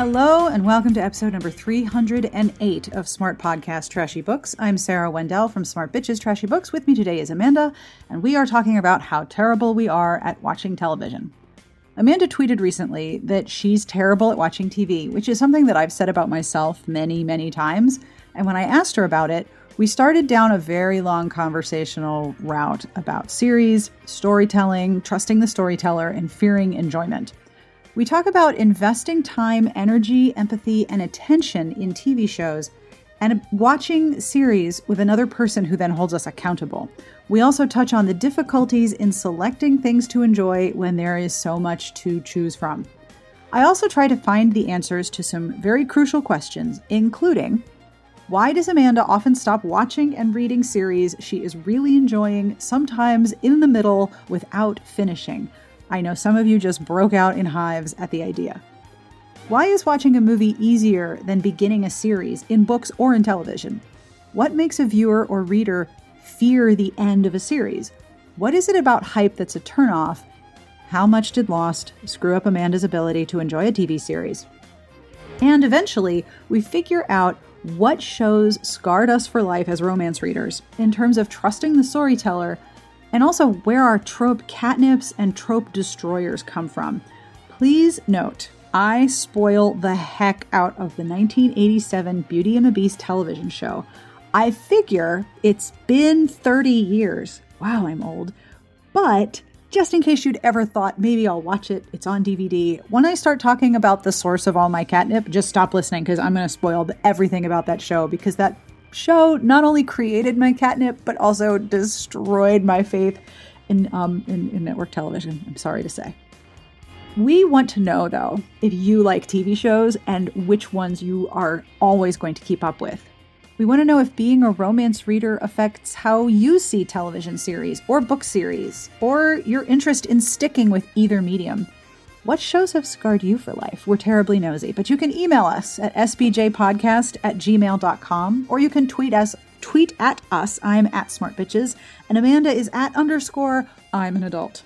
Hello, and welcome to episode number 308 of Smart Podcast Trashy Books. I'm Sarah Wendell from Smart Bitches Trashy Books. With me today is Amanda, and we are talking about how terrible we are at watching television. Amanda tweeted recently that she's terrible at watching TV, which is something that I've said about myself many, many times. And when I asked her about it, we started down a very long conversational route about series, storytelling, trusting the storyteller, and fearing enjoyment. We talk about investing time, energy, empathy, and attention in TV shows and watching series with another person who then holds us accountable. We also touch on the difficulties in selecting things to enjoy when there is so much to choose from. I also try to find the answers to some very crucial questions, including why does Amanda often stop watching and reading series she is really enjoying, sometimes in the middle without finishing? I know some of you just broke out in hives at the idea. Why is watching a movie easier than beginning a series in books or in television? What makes a viewer or reader fear the end of a series? What is it about hype that's a turnoff? How much did Lost screw up Amanda's ability to enjoy a TV series? And eventually, we figure out what shows scarred us for life as romance readers in terms of trusting the storyteller and also where our trope catnips and trope destroyers come from. Please note, I spoil the heck out of the 1987 Beauty and the Beast television show. I figure it's been 30 years. Wow, I'm old. But just in case you'd ever thought maybe I'll watch it, it's on DVD. When I start talking about the source of all my catnip, just stop listening because I'm going to spoil everything about that show because that show not only created my catnip but also destroyed my faith in um in, in network television. I'm sorry to say. We want to know though if you like TV shows and which ones you are always going to keep up with. We want to know if being a romance reader affects how you see television series or book series, or your interest in sticking with either medium. What shows have scarred you for life? We're terribly nosy, but you can email us at sbjpodcast at gmail.com or you can tweet us tweet at us. I'm at smartbitches and Amanda is at underscore I'm an adult.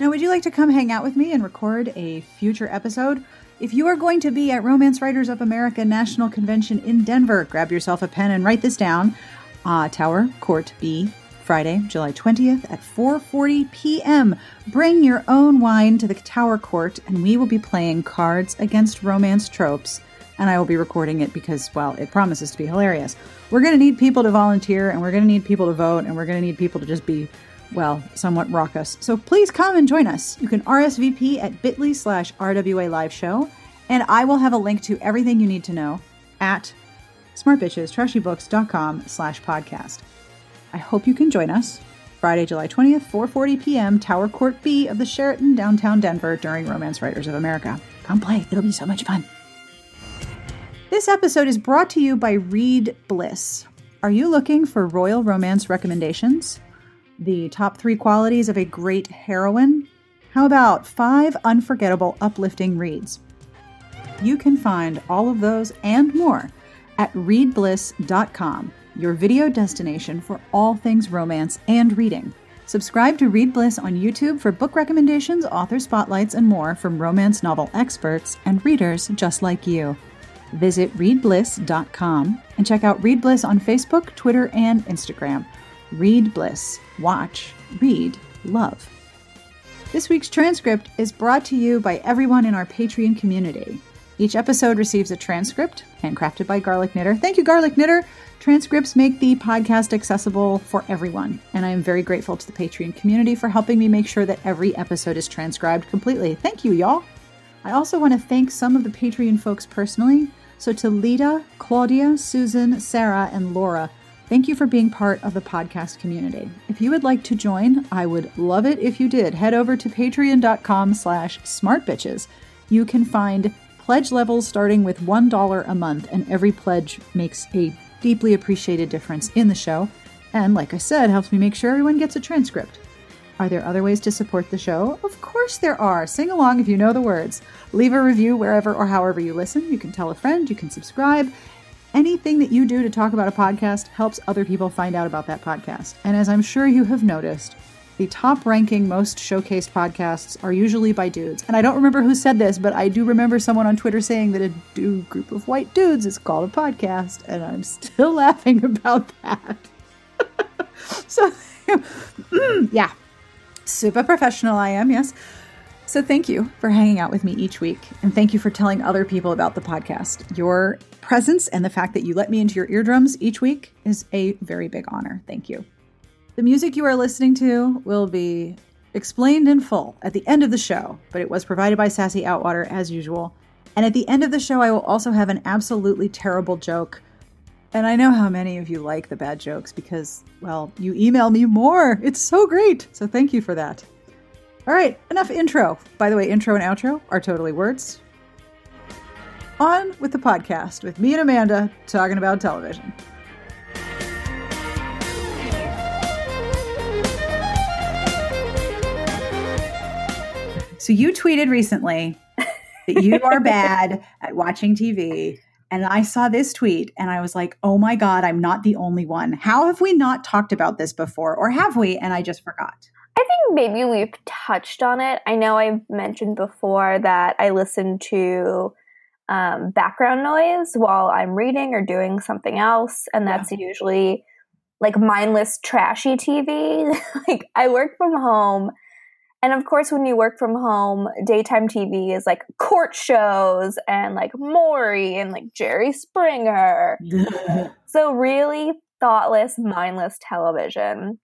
Now, would you like to come hang out with me and record a future episode? If you are going to be at Romance Writers of America National Convention in Denver, grab yourself a pen and write this down. Uh, Tower Court B, Friday, July 20th at 4:40 p.m. Bring your own wine to the Tower Court and we will be playing Cards Against Romance Tropes and I will be recording it because well, it promises to be hilarious. We're going to need people to volunteer and we're going to need people to vote and we're going to need people to just be well, somewhat raucous. So please come and join us. You can RSVP at bit.ly slash RWA live show, and I will have a link to everything you need to know at smartbitchestrashybooks.com slash podcast. I hope you can join us Friday, July 20th, 4:40 p.m., Tower Court B of the Sheraton, downtown Denver, during Romance Writers of America. Come play; it'll be so much fun. This episode is brought to you by Read Bliss. Are you looking for royal romance recommendations? The top three qualities of a great heroine? How about five unforgettable, uplifting reads? You can find all of those and more at readbliss.com your video destination for all things romance and reading. Subscribe to Read Bliss on YouTube for book recommendations, author spotlights, and more from romance novel experts and readers just like you. Visit readbliss.com and check out Read Bliss on Facebook, Twitter, and Instagram. Read Bliss. Watch, read, love. This week's transcript is brought to you by everyone in our Patreon community. Each episode receives a transcript, handcrafted by Garlic Knitter. Thank you, Garlic Knitter. Transcripts make the podcast accessible for everyone, and I am very grateful to the Patreon community for helping me make sure that every episode is transcribed completely. Thank you, y'all. I also want to thank some of the Patreon folks personally. So to Lita, Claudia, Susan, Sarah, and Laura, thank you for being part of the podcast community. If you would like to join, I would love it if you did. Head over to patreon.com slash smartbitches. You can find pledge levels starting with $1 a month, and every pledge makes a deeply appreciated difference in the show, and like I said, helps me make sure everyone gets a transcript. Are there other ways to support the show? Of course there are. Sing along if you know the words. Leave a review wherever or however you listen. You can tell a friend, you can subscribe. Anything that you do to talk about a podcast helps other people find out about that podcast. And as I'm sure you have noticed, the top ranking most showcased podcasts are usually by dudes. And I don't remember who said this, but I do remember someone on Twitter saying that a dude group of white dudes is called a podcast, and I'm still laughing about that. so, yeah, super professional I am, yes. So, thank you for hanging out with me each week, and thank you for telling other people about the podcast. Your presence and the fact that you let me into your eardrums each week is a very big honor. Thank you. The music you are listening to will be explained in full at the end of the show, but it was provided by Sassy Outwater as usual. And at the end of the show, I will also have an absolutely terrible joke. And I know how many of you like the bad jokes because, well, you email me more. It's so great. So thank you for that. All right, enough intro. By the way, intro and outro are totally words. On with the podcast with me and Amanda talking about television. So you tweeted recently that you are bad at watching TV. And I saw this tweet and I was like, oh my God, I'm not the only one. How have we not talked about this before? Or have we? And I just forgot. I think maybe we've touched on it. I know I've mentioned before that I listen to um, background noise while I'm reading or doing something else. And that's yeah. usually like mindless, trashy TV. like I work from home and of course, when you work from home, daytime TV is like court shows and like Maury and like Jerry Springer. so, really thoughtless, mindless television.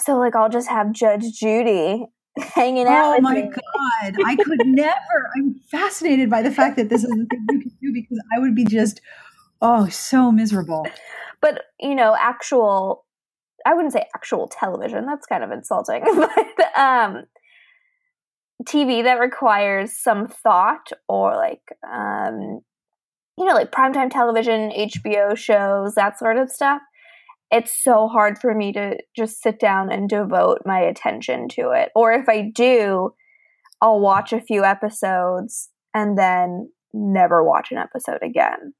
So, like, I'll just have Judge Judy hanging out. Oh my me. God. I could never. I'm fascinated by the fact that this is the thing you can do because I would be just, oh, so miserable. But, you know, actual I wouldn't say actual television. That's kind of insulting. but um, TV that requires some thought or like um, you know, like primetime television, HBO shows, that sort of stuff. It's so hard for me to just sit down and devote my attention to it. Or if I do, I'll watch a few episodes and then never watch an episode again.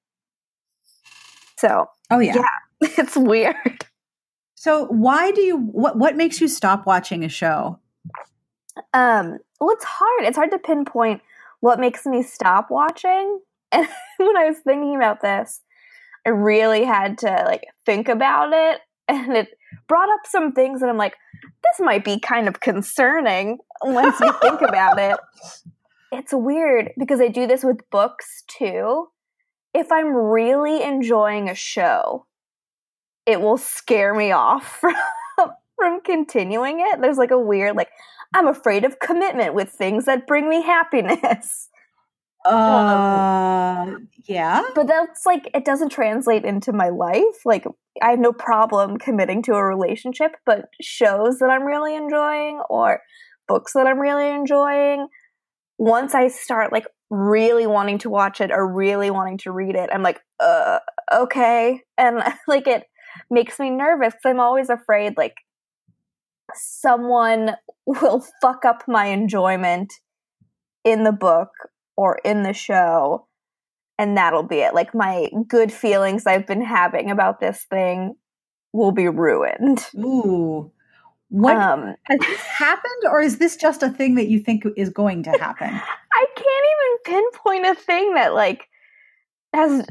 So, oh yeah. Yeah, it's weird. So why do you what what makes you stop watching a show? Um, well, it's hard. It's hard to pinpoint what makes me stop watching. And when I was thinking about this, I really had to like think about it, and it brought up some things that I'm like, this might be kind of concerning once you think about it. It's weird because I do this with books too. If I'm really enjoying a show, it will scare me off from, from continuing it. There's like a weird, like, I'm afraid of commitment with things that bring me happiness. Uh, um, yeah. But that's like, it doesn't translate into my life. Like, I have no problem committing to a relationship, but shows that I'm really enjoying or books that I'm really enjoying, once I start like really wanting to watch it or really wanting to read it, I'm like, uh, okay. And like, it, makes me nervous because I'm always afraid like someone will fuck up my enjoyment in the book or in the show and that'll be it. Like my good feelings i've been having about this thing will be ruined. Ooh. What um, has this happened or is this just a thing that you think is going to happen? I can't even pinpoint a thing that like has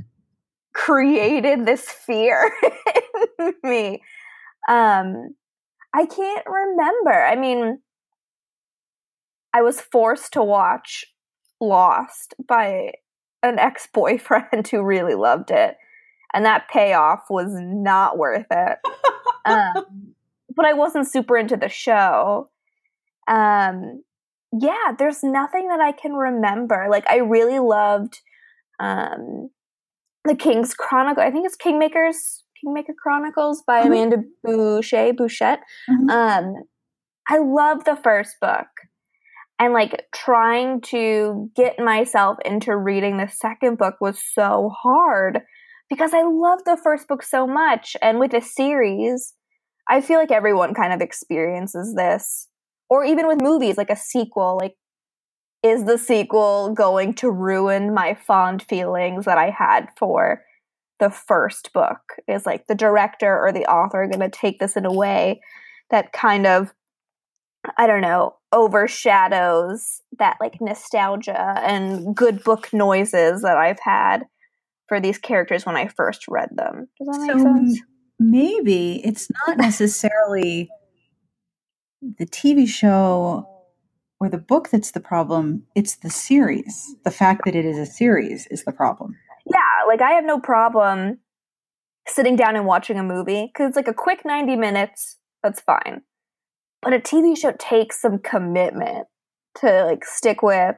created this fear in me. Um, I can't remember. I mean, I was forced to watch Lost by an ex boyfriend who really loved it. And that payoff was not worth it. um, but I wasn't super into the show. Um, yeah, there's nothing that I can remember. Like, I really loved um, the King's Chronicle. I think it's Kingmakers Kingmaker Chronicles by mm-hmm. Amanda Boucher Bouchette. Mm-hmm. Um, I love the first book, and like trying to get myself into reading the second book was so hard because I love the first book so much. And with a series, I feel like everyone kind of experiences this, or even with movies, like a sequel. Like is the sequel going to ruin my fond feelings that I had for the first book? Is like the director or the author going to take this in a way that kind of I don't know, overshadows that like nostalgia and good book noises that I've had for these characters when I first read them. Does that make so sense? Maybe it's not necessarily the TV show or the book that's the problem, it's the series. The fact that it is a series is the problem. Yeah, like I have no problem sitting down and watching a movie because it's like a quick 90 minutes, that's fine. But a TV show takes some commitment to like stick with,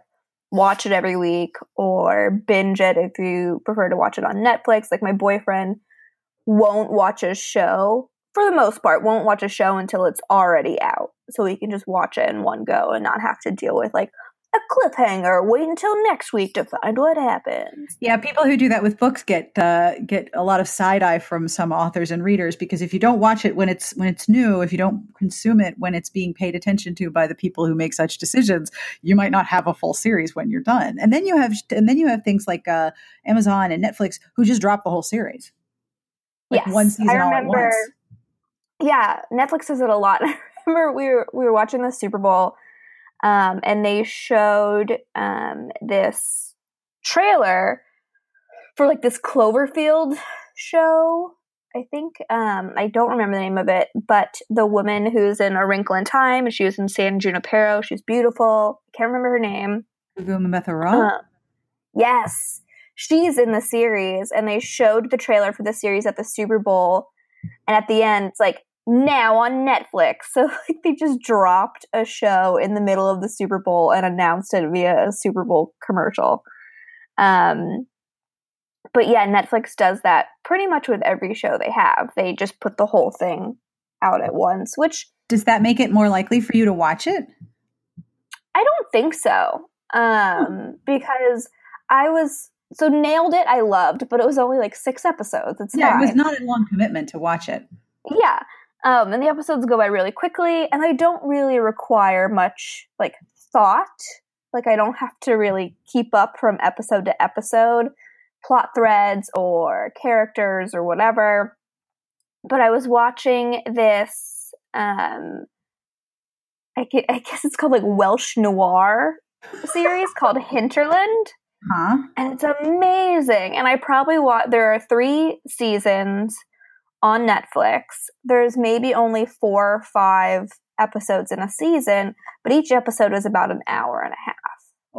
watch it every week, or binge it if you prefer to watch it on Netflix. Like my boyfriend won't watch a show for the most part, won't watch a show until it's already out. So we can just watch it in one go and not have to deal with like a cliffhanger. Wait until next week to find what happens. Yeah, people who do that with books get uh, get a lot of side eye from some authors and readers because if you don't watch it when it's when it's new, if you don't consume it when it's being paid attention to by the people who make such decisions, you might not have a full series when you're done. And then you have and then you have things like uh, Amazon and Netflix who just drop the whole series. Like yes, one season I remember, Yeah, Netflix does it a lot. I remember we were we were watching the Super Bowl um, and they showed um, this trailer for like this Cloverfield show. I think um, I don't remember the name of it, but the woman who's in A Wrinkle in Time, and she was in San Junipero. She's beautiful. I can't remember her name. Uh, yes, she's in the series, and they showed the trailer for the series at the Super Bowl. And at the end, it's like now on Netflix. So like they just dropped a show in the middle of the Super Bowl and announced it via a Super Bowl commercial. Um but yeah, Netflix does that pretty much with every show they have. They just put the whole thing out at once, which does that make it more likely for you to watch it? I don't think so. Um hmm. because I was so nailed it I loved, but it was only like 6 episodes. It's Yeah, fine. it was not a long commitment to watch it. Yeah. Um, and the episodes go by really quickly, and I don't really require much like thought. Like I don't have to really keep up from episode to episode, plot threads or characters or whatever. But I was watching this. Um, I guess it's called like Welsh noir series called Hinterland. Huh? And it's amazing. And I probably watch. There are three seasons on Netflix. There's maybe only four or five episodes in a season, but each episode is about an hour and a half.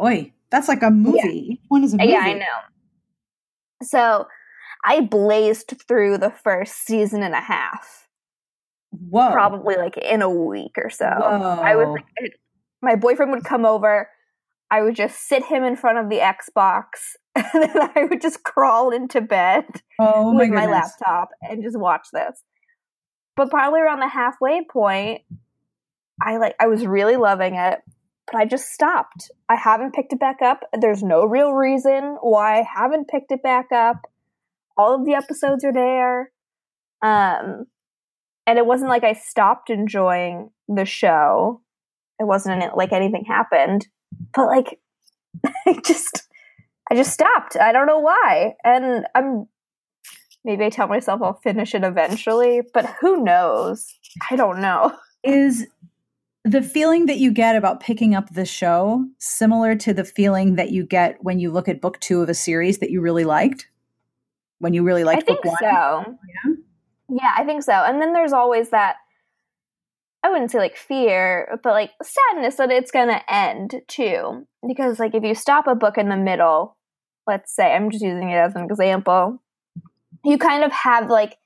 Oi, that's like a movie. Yeah. Each one is a movie. Yeah, I know. So I blazed through the first season and a half. Whoa. Probably like in a week or so. Whoa. I was like, my boyfriend would come over. I would just sit him in front of the Xbox and then I would just crawl into bed oh, with my, my laptop and just watch this. But probably around the halfway point, I like I was really loving it, but I just stopped. I haven't picked it back up. There's no real reason why I haven't picked it back up. All of the episodes are there. Um and it wasn't like I stopped enjoying the show. It wasn't like anything happened, but like I just I just stopped. I don't know why. And I'm maybe I tell myself I'll finish it eventually, but who knows? I don't know. Is the feeling that you get about picking up the show similar to the feeling that you get when you look at book two of a series that you really liked? When you really liked I think book one? So. Yeah? yeah, I think so. And then there's always that I wouldn't say like fear, but like sadness that it's going to end too. Because like if you stop a book in the middle, let's say I'm just using it as an example, you kind of have like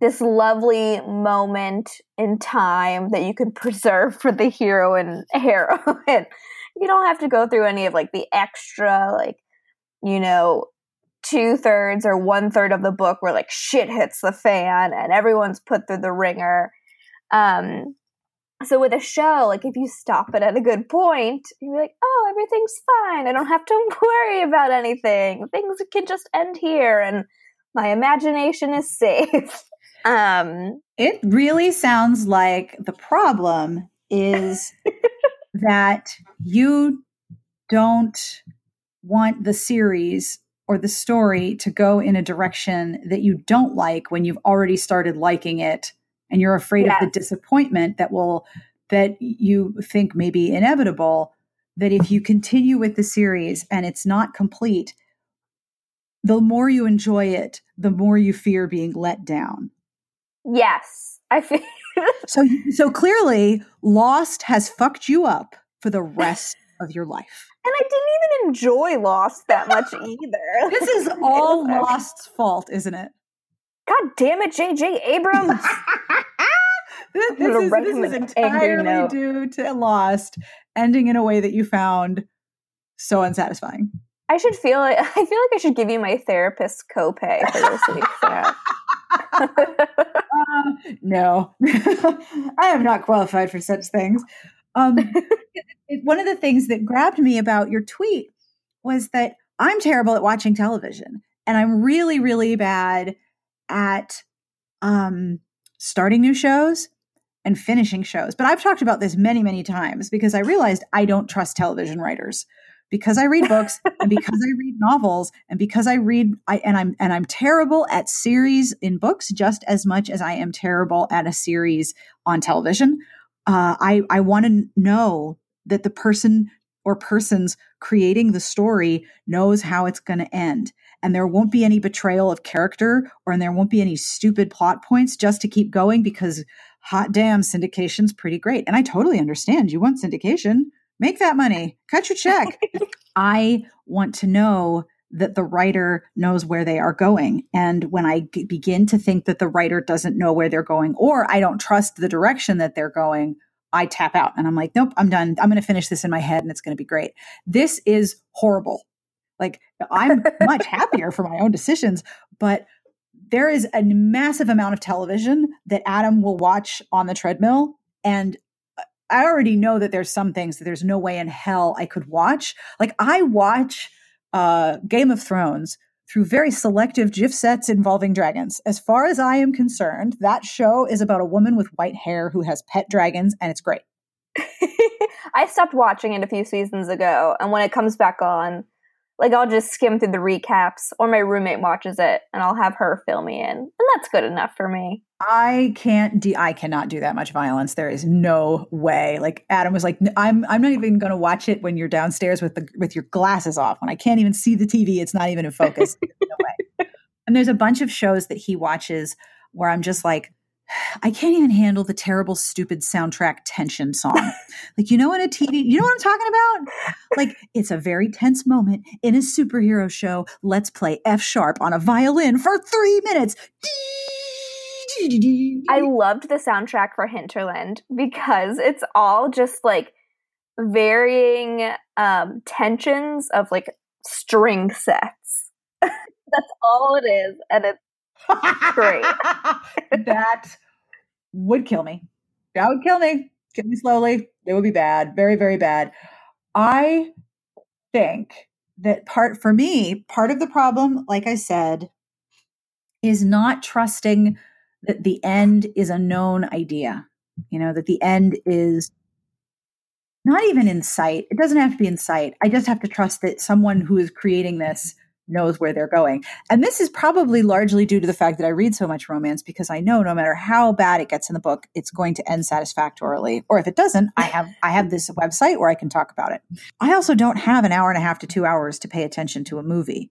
this lovely moment in time that you can preserve for the hero and heroine. you don't have to go through any of like the extra like you know two thirds or one third of the book where like shit hits the fan and everyone's put through the ringer. Um, so with a show, like if you stop it at a good point, you're like, oh, everything's fine. I don't have to worry about anything. Things can just end here, and my imagination is safe. um, it really sounds like the problem is that you don't want the series or the story to go in a direction that you don't like when you've already started liking it and you're afraid of the disappointment that will that you think may be inevitable, that if you continue with the series and it's not complete, the more you enjoy it, the more you fear being let down. Yes, I feel. so, so clearly, Lost has fucked you up for the rest of your life. And I didn't even enjoy Lost that much either. this is all Lost's fault, isn't it? God damn it, J.J. Abrams. this, this is, this is entirely due to Lost ending in a way that you found so unsatisfying. I should feel like I feel like I should give you my therapist's copay for this week. um, no, I am not qualified for such things. Um, it, one of the things that grabbed me about your tweet was that I'm terrible at watching television, and I'm really, really bad at um, starting new shows and finishing shows. But I've talked about this many, many times because I realized I don't trust television writers because I read books and because I read novels and because I read I and I'm and I'm terrible at series in books just as much as I am terrible at a series on television. Uh, I I want to know that the person or persons creating the story knows how it's going to end and there won't be any betrayal of character or and there won't be any stupid plot points just to keep going because hot damn, syndication's pretty great. And I totally understand you want syndication. Make that money, cut your check. I want to know that the writer knows where they are going. And when I g- begin to think that the writer doesn't know where they're going, or I don't trust the direction that they're going, I tap out and I'm like, nope, I'm done. I'm going to finish this in my head and it's going to be great. This is horrible. Like, I'm much happier for my own decisions, but there is a massive amount of television that Adam will watch on the treadmill. And I already know that there's some things that there's no way in hell I could watch. Like I watch uh, Game of Thrones through very selective GIF sets involving dragons. As far as I am concerned, that show is about a woman with white hair who has pet dragons, and it's great. I stopped watching it a few seasons ago, and when it comes back on, like I'll just skim through the recaps or my roommate watches it and I'll have her fill me in. And that's good enough for me. I can't do I cannot do that much violence. There is no way. Like Adam was like I'm I'm not even going to watch it when you're downstairs with the with your glasses off when I can't even see the TV. It's not even in focus. no way. And there's a bunch of shows that he watches where I'm just like I can't even handle the terrible, stupid soundtrack tension song. like, you know, in a TV, you know what I'm talking about? Like, it's a very tense moment in a superhero show. Let's play F sharp on a violin for three minutes. I loved the soundtrack for Hinterland because it's all just like varying um, tensions of like string sets. That's all it is. And it's Great. that would kill me. That would kill me. Kill me slowly. It would be bad. Very, very bad. I think that part for me, part of the problem, like I said, is not trusting that the end is a known idea. You know, that the end is not even in sight. It doesn't have to be in sight. I just have to trust that someone who is creating this knows where they're going. And this is probably largely due to the fact that I read so much romance because I know no matter how bad it gets in the book, it's going to end satisfactorily. Or if it doesn't, I have I have this website where I can talk about it. I also don't have an hour and a half to 2 hours to pay attention to a movie.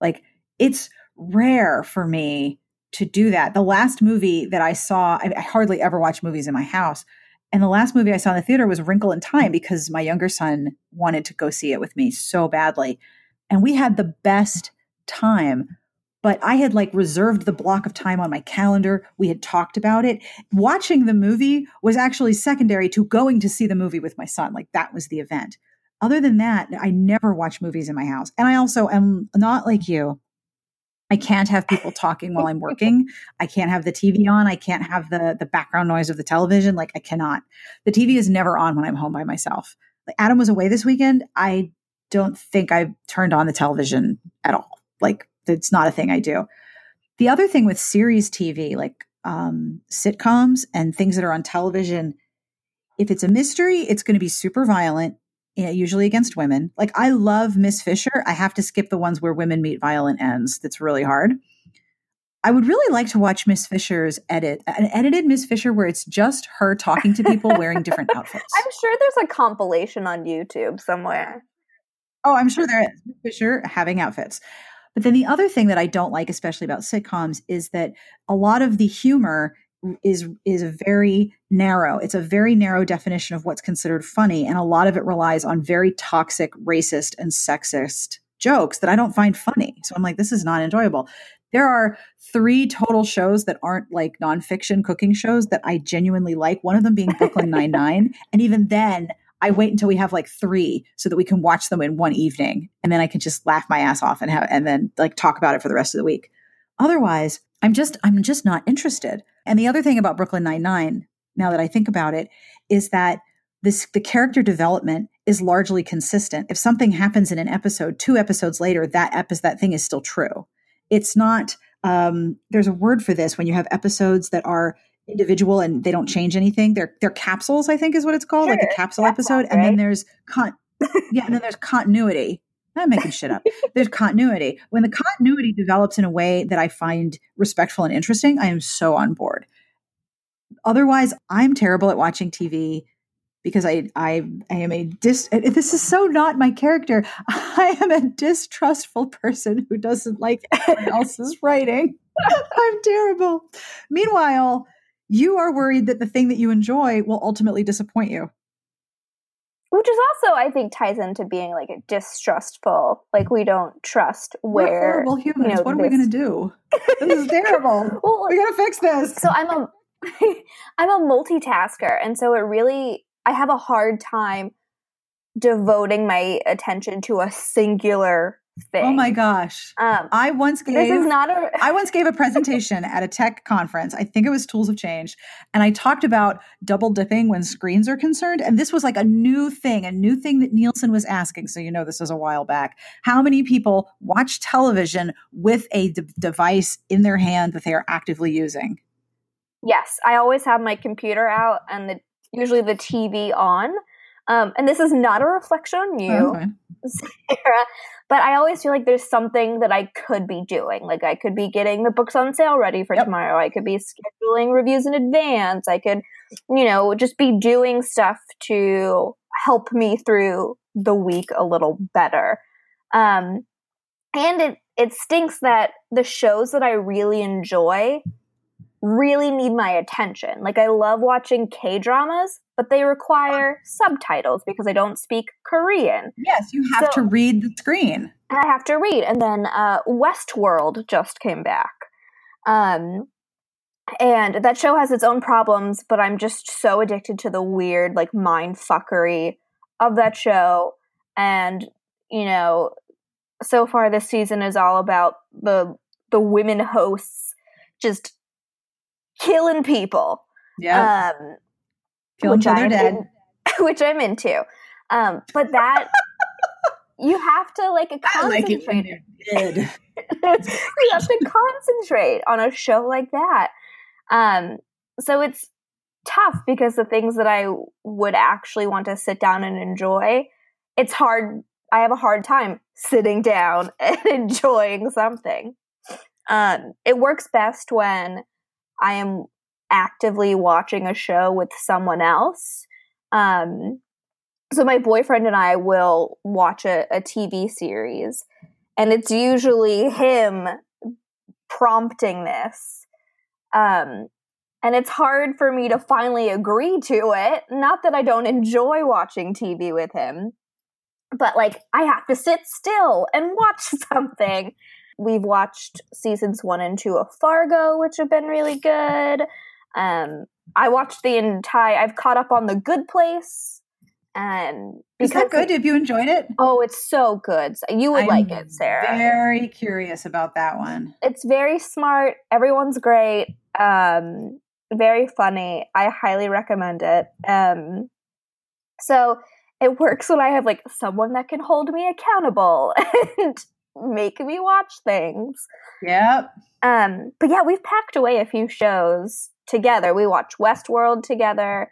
Like it's rare for me to do that. The last movie that I saw, I, I hardly ever watch movies in my house. And the last movie I saw in the theater was Wrinkle in Time because my younger son wanted to go see it with me so badly and we had the best time but I had like reserved the block of time on my calendar. We had talked about it. Watching the movie was actually secondary to going to see the movie with my son. Like that was the event. Other than that, I never watch movies in my house. And I also am not like you. I can't have people talking while I'm working. I can't have the TV on. I can't have the the background noise of the television. Like I cannot. The TV is never on when I'm home by myself. Like Adam was away this weekend. I don't think I've turned on the television at all. Like it's not a thing I do. The other thing with series TV, like um, sitcoms and things that are on television, if it's a mystery, it's going to be super violent, usually against women. Like I love Miss Fisher. I have to skip the ones where women meet violent ends. That's really hard. I would really like to watch Miss Fisher's edit, an edited Miss Fisher where it's just her talking to people wearing different outfits. I'm sure there's a compilation on YouTube somewhere. Oh, I'm sure there is. Miss Fisher having outfits. But then the other thing that I don't like, especially about sitcoms, is that a lot of the humor is is very narrow. It's a very narrow definition of what's considered funny, and a lot of it relies on very toxic, racist, and sexist jokes that I don't find funny. So I'm like, this is not enjoyable. There are three total shows that aren't like nonfiction cooking shows that I genuinely like. One of them being Brooklyn Nine Nine, and even then, I wait until we have like three so that we can watch them in one evening, and then I can just laugh my ass off and have and then like talk about it for the rest of the week. Otherwise, I'm just I'm just not interested. And the other thing about Brooklyn Nine Nine, now that I think about it, is that this the character development is largely consistent. If something happens in an episode, two episodes later, that episode that thing is still true. It's not. Um, there's a word for this when you have episodes that are individual and they don't change anything. They're they're capsules, I think, is what it's called, sure, like a capsule episode. Right. And then there's con- yeah, and then there's continuity. I'm making shit up. There's continuity. When the continuity develops in a way that I find respectful and interesting, I am so on board. Otherwise, I'm terrible at watching TV because I I I am a dis this is so not my character. I am a distrustful person who doesn't like anyone else's writing. I'm terrible. Meanwhile, you are worried that the thing that you enjoy will ultimately disappoint you. Which is also i think ties into being like a distrustful. Like we don't trust where We're horrible humans. you know, what are this... we going to do? This is terrible. Well, we got to fix this. so i'm a i'm a multitasker and so it really i have a hard time devoting my attention to a singular thing. Oh my gosh. Um, I once gave This is not a I once gave a presentation at a tech conference. I think it was Tools of Change, and I talked about double dipping when screens are concerned, and this was like a new thing, a new thing that Nielsen was asking, so you know this was a while back. How many people watch television with a d- device in their hand that they are actively using? Yes, I always have my computer out and the usually the TV on. Um, and this is not a reflection on you, oh, okay. Sarah, but I always feel like there's something that I could be doing. Like I could be getting the books on sale ready for yep. tomorrow. I could be scheduling reviews in advance. I could, you know, just be doing stuff to help me through the week a little better. Um, and it it stinks that the shows that I really enjoy really need my attention. Like I love watching K dramas, but they require subtitles because I don't speak Korean. Yes, you have so, to read the screen. I have to read. And then uh, Westworld just came back. Um, and that show has its own problems, but I'm just so addicted to the weird, like, mind fuckery of that show. And, you know, so far this season is all about the the women hosts just killing people. Yeah. Um, killing until they're dead. In, which I'm into. Um, but that you have to like concentrate. Like you have to concentrate on a show like that. Um, so it's tough because the things that I would actually want to sit down and enjoy, it's hard. I have a hard time sitting down and enjoying something. Um, it works best when I am actively watching a show with someone else. Um, so my boyfriend and I will watch a, a TV series, and it's usually him prompting this. Um, and it's hard for me to finally agree to it. Not that I don't enjoy watching TV with him, but like I have to sit still and watch something. We've watched seasons one and two of Fargo, which have been really good. Um, I watched the entire. I've caught up on the Good Place, and is that good? Have you enjoyed it? Oh, it's so good. You would I'm like it, Sarah. Very curious about that one. It's very smart. Everyone's great. Um, very funny. I highly recommend it. Um, so it works when I have like someone that can hold me accountable and make me watch things. Yep. Um, but yeah, we've packed away a few shows together. We watch Westworld together.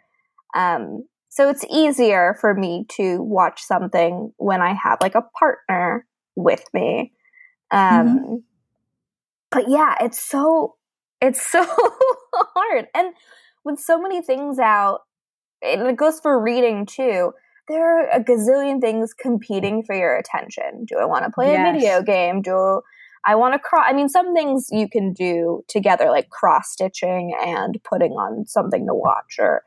Um, so it's easier for me to watch something when I have like a partner with me. Um, but yeah, it's so it's so hard. And with so many things out, and it goes for reading too, there are a gazillion things competing for your attention. Do I want to play yes. a video game? Do I want to cross? I mean, some things you can do together, like cross stitching and putting on something to watch or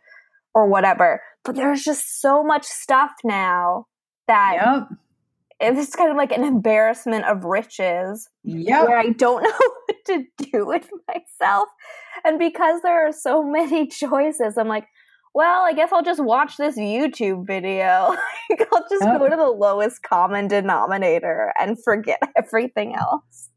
or whatever. But there's just so much stuff now that yep. it's kind of like an embarrassment of riches. Yeah, where I don't know what to do with myself, and because there are so many choices, I'm like, well, I guess I'll just watch this YouTube video. I'll just oh. go to oh. the lowest common denominator and forget everything else.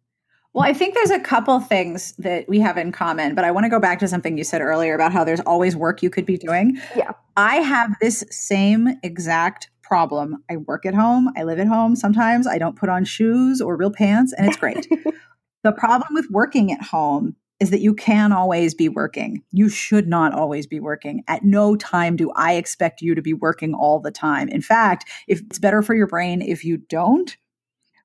Well, I think there's a couple things that we have in common, but I want to go back to something you said earlier about how there's always work you could be doing. Yeah. I have this same exact problem. I work at home, I live at home sometimes. I don't put on shoes or real pants, and it's great. the problem with working at home is that you can always be working. You should not always be working. At no time do I expect you to be working all the time. In fact, if it's better for your brain if you don't,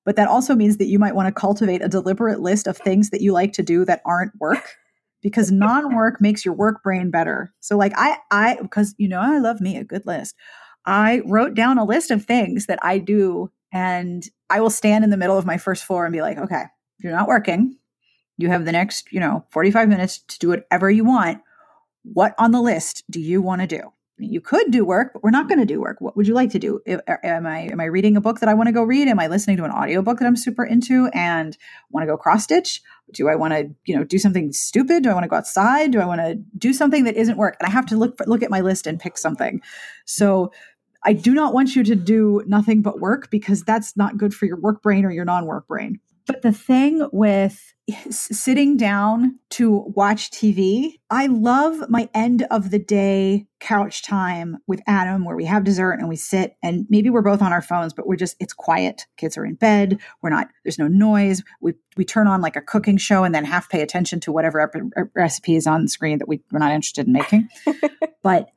but that also means that you might want to cultivate a deliberate list of things that you like to do that aren't work because non-work makes your work brain better. So like I I because you know I love me a good list. I wrote down a list of things that I do and I will stand in the middle of my first floor and be like, okay, you're not working you have the next, you know, 45 minutes to do whatever you want. What on the list do you want to do? You could do work, but we're not going to do work. What would you like to do? Am I am I reading a book that I want to go read? Am I listening to an audiobook that I'm super into and want to go cross stitch? Do I want to, you know, do something stupid? Do I want to go outside? Do I want to do something that isn't work? And I have to look look at my list and pick something. So I do not want you to do nothing but work because that's not good for your work brain or your non-work brain. But the thing with sitting down to watch TV, I love my end of the day couch time with Adam where we have dessert and we sit and maybe we're both on our phones, but we're just, it's quiet. Kids are in bed. We're not, there's no noise. We, we turn on like a cooking show and then half pay attention to whatever recipe is on the screen that we, we're not interested in making. but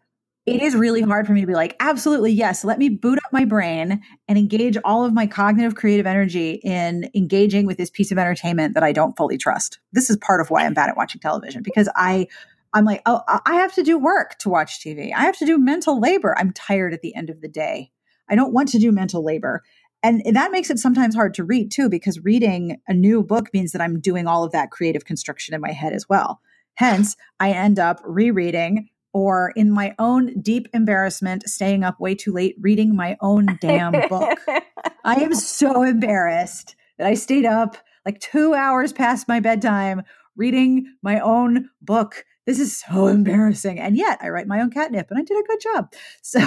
it is really hard for me to be like, absolutely, yes, let me boot up my brain and engage all of my cognitive creative energy in engaging with this piece of entertainment that I don't fully trust. This is part of why I'm bad at watching television because I I'm like, oh, I have to do work to watch TV. I have to do mental labor. I'm tired at the end of the day. I don't want to do mental labor. And that makes it sometimes hard to read too, because reading a new book means that I'm doing all of that creative construction in my head as well. Hence, I end up rereading or in my own deep embarrassment, staying up way too late reading my own damn book. I am so embarrassed that I stayed up like two hours past my bedtime reading my own book. This is so embarrassing. And yet I write my own catnip and I did a good job. So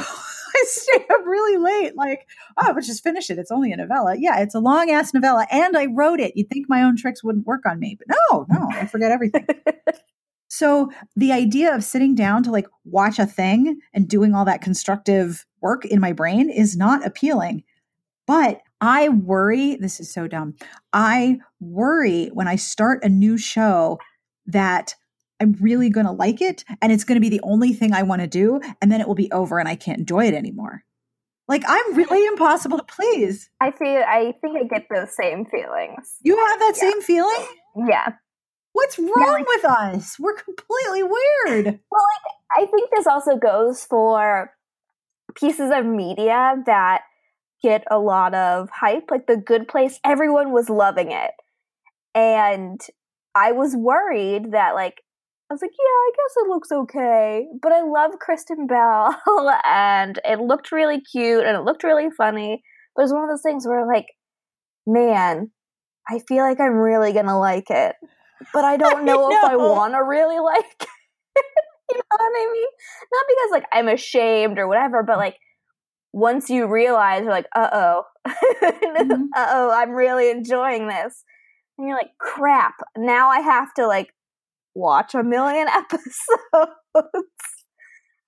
I stayed up really late, like, oh, but just finish it. It's only a novella. Yeah, it's a long ass novella. And I wrote it. You'd think my own tricks wouldn't work on me. But no, no, I forget everything. So the idea of sitting down to like watch a thing and doing all that constructive work in my brain is not appealing. But I worry, this is so dumb. I worry when I start a new show that I'm really going to like it and it's going to be the only thing I want to do and then it will be over and I can't enjoy it anymore. Like I'm really impossible to please. I feel I think I get those same feelings. You have that yeah. same feeling? Yeah. What's wrong yeah, like, with us? We're completely weird. Well, like, I think this also goes for pieces of media that get a lot of hype. Like The Good Place, everyone was loving it. And I was worried that, like, I was like, yeah, I guess it looks okay. But I love Kristen Bell and it looked really cute and it looked really funny. But it's one of those things where, like, man, I feel like I'm really going to like it but I don't know, I know. if I want to really like you know what I mean? Not because like I'm ashamed or whatever, but like once you realize you're like, uh oh, mm-hmm. uh oh, I'm really enjoying this. And you're like, crap, now I have to like watch a million episodes.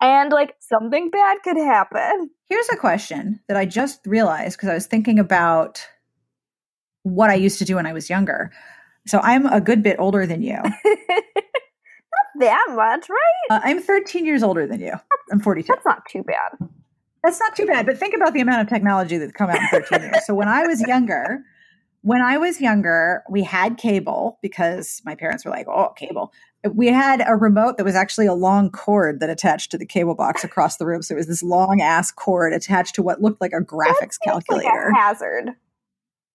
and like something bad could happen. Here's a question that I just realized because I was thinking about what I used to do when I was younger. So I'm a good bit older than you. not that much, right? Uh, I'm 13 years older than you. I'm 42. That's not too bad. That's not too bad. But think about the amount of technology that's come out in 13 years. So when I was younger, when I was younger, we had cable because my parents were like, "Oh, cable." We had a remote that was actually a long cord that attached to the cable box across the room. So it was this long ass cord attached to what looked like a graphics calculator. Like a hazard.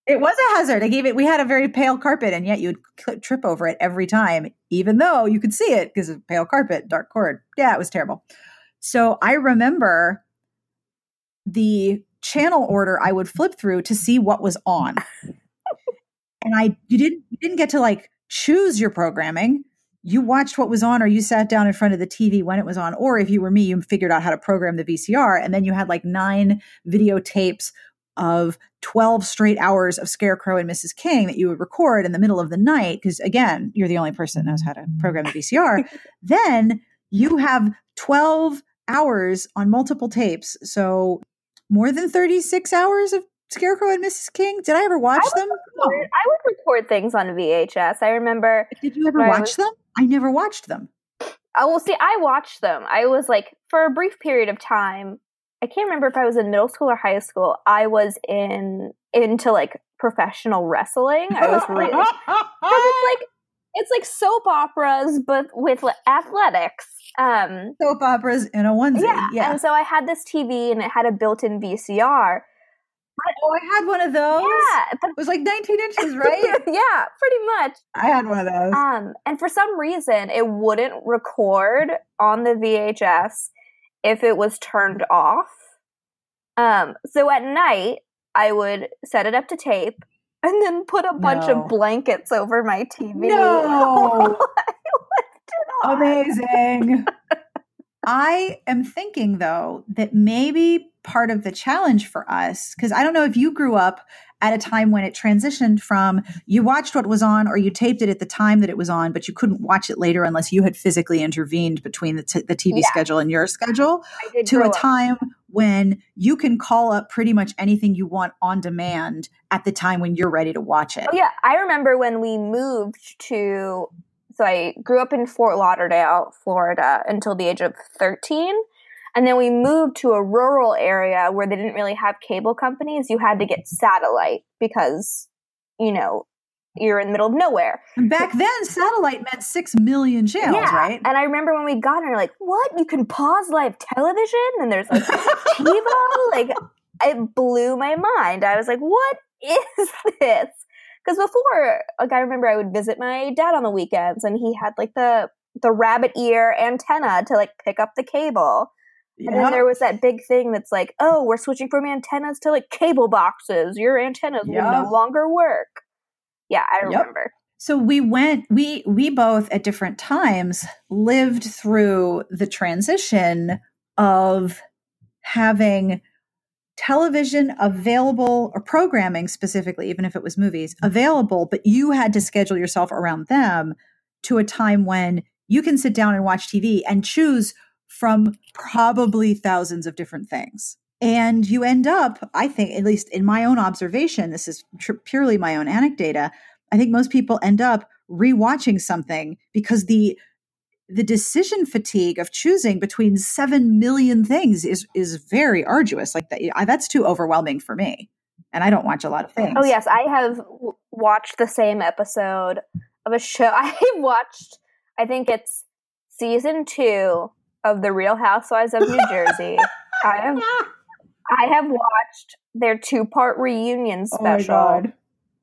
It was a hazard. I gave it. We had a very pale carpet, and yet you'd trip over it every time, even though you could see it because of pale carpet, dark cord. Yeah, it was terrible. So I remember the channel order I would flip through to see what was on. and I you didn't you didn't get to like choose your programming. You watched what was on or you sat down in front of the TV when it was on or if you were me you figured out how to program the VCR and then you had like nine videotapes of 12 straight hours of Scarecrow and Mrs. King that you would record in the middle of the night because again, you're the only person that knows how to program the VCR. then you have 12 hours on multiple tapes. So more than 36 hours of Scarecrow and Mrs. King? Did I ever watch I them? Record, I would record things on VHS. I remember. Did you ever watch I was, them? I never watched them. Oh, well, see, I watched them. I was like, for a brief period of time, I can't remember if I was in middle school or high school. I was in into like professional wrestling. I was really it's like it's like soap operas, but with athletics. Um, soap operas in a onesie. Yeah. yeah. And so I had this TV and it had a built-in VCR. Oh, I had one of those. Yeah, it was like 19 inches, right? yeah, pretty much. I had one of those. Um, and for some reason, it wouldn't record on the VHS if it was turned off. Um, so at night, I would set it up to tape and then put a bunch no. of blankets over my TV. No. Amazing. I am thinking though that maybe part of the challenge for us, because I don't know if you grew up at a time when it transitioned from you watched what was on or you taped it at the time that it was on, but you couldn't watch it later unless you had physically intervened between the, t- the TV yeah. schedule and your schedule to a time when you can call up pretty much anything you want on demand at the time when you're ready to watch it. Oh, yeah. I remember when we moved to so I grew up in Fort Lauderdale, Florida until the age of 13. And then we moved to a rural area where they didn't really have cable companies. You had to get satellite because, you know, you're in the middle of nowhere. back then, satellite meant six million channels, yeah. right? And I remember when we got it, like, what? You can pause live television? And there's like TiVo? like, it blew my mind. I was like, what is this? Because before like i remember i would visit my dad on the weekends and he had like the the rabbit ear antenna to like pick up the cable. Yeah. and then there was that big thing that's like oh we're switching from antennas to like cable boxes. Your antennas will no longer work. Yeah i remember. Yep. so we went we we both at different times lived through the transition of having television available or programming specifically, even if it was movies mm-hmm. available, but you had to schedule yourself around them to a time when you can sit down and watch TV and choose from probably thousands of different things. And you end up, I think, at least in my own observation, this is tr- purely my own anecdata. I think most people end up rewatching something because the the decision fatigue of choosing between 7 million things is is very arduous. Like that that's too overwhelming for me and i don't watch a lot of things. Oh yes i have w- watched the same episode of a show. I watched i think it's season 2 of the real housewives of new jersey. I have i have watched their two part reunion oh special oh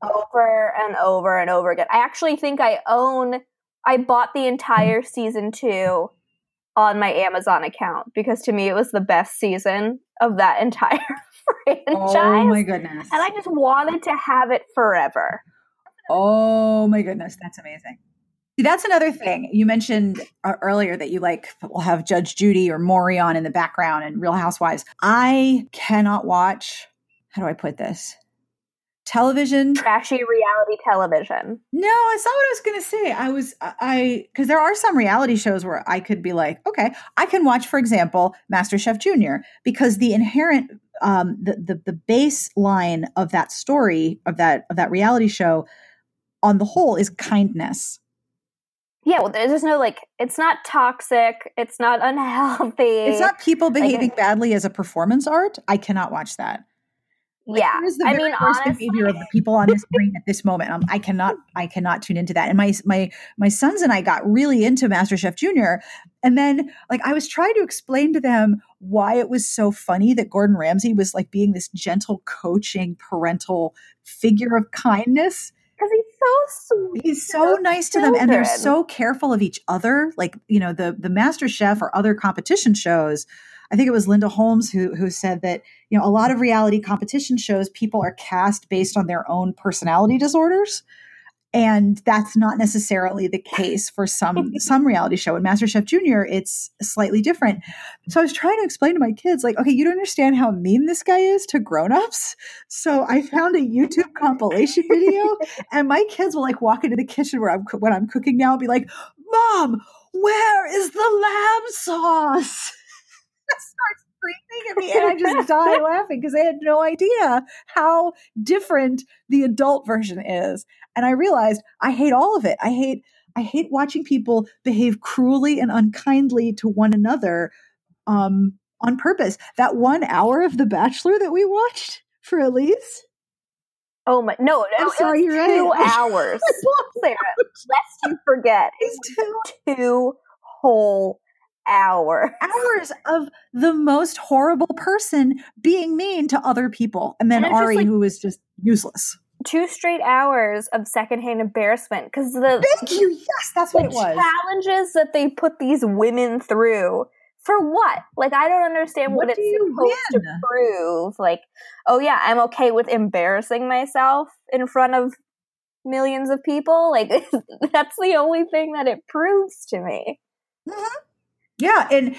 over and over and over again. I actually think i own I bought the entire season two on my Amazon account because to me it was the best season of that entire franchise. Oh my goodness. And I just wanted to have it forever. Oh my goodness, that's amazing. See, that's another thing. You mentioned uh, earlier that you like will have Judge Judy or Maury on in the background and Real Housewives. I cannot watch, how do I put this? Television? Trashy reality television. No it's not what i was going to say. I was i because there are some reality shows where i could be like okay i can watch for example master chef junior because the inherent um the, the the baseline of that story of that of that reality show on the whole is kindness. Yeah well there's no like it's not toxic it's not unhealthy. It's not people behaving like, badly as a performance art. I cannot watch that Like, yeah, I mean, honestly, behavior of the people on this screen at this moment. Um, I cannot, I cannot tune into that. And my my my sons and I got really into MasterChef Junior, and then like I was trying to explain to them why it was so funny that Gordon Ramsay was like being this gentle, coaching, parental figure of kindness. because he's so sweet. He's so nice to them, and they're so careful of each other. Like you know, the the Master Chef or other competition shows. I think it was Linda Holmes who who said that you know a lot of reality competition shows people are cast based on their own personality disorders, and that's not necessarily the case for some some reality show. In MasterChef Junior, it's slightly different. So I was trying to explain to my kids, like, okay, you don't understand how mean this guy is to grown-ups. So I found a YouTube compilation video, and my kids will like walk into the kitchen where I'm when I'm cooking now and be like, "Mom, where is the lamb sauce?" Start screaming at me, and I just die laughing because I had no idea how different the adult version is. And I realized I hate all of it. I hate I hate watching people behave cruelly and unkindly to one another um, on purpose. That one hour of The Bachelor that we watched for Elise. Oh my no! no I'm sorry, you're two right. hours, Sarah. Lest you forget, it It's two two whole hours. hours of the most horrible person being mean to other people, and then And Ari, like- who was just useless. Two straight hours of secondhand embarrassment because the Thank you. Yes, that's what it was. challenges that they put these women through for what? Like I don't understand what, What it's do supposed to prove. Like, oh yeah, I'm okay with embarrassing myself in front of millions of people. Like that's the only thing that it proves to me. Mm-hmm. Yeah, and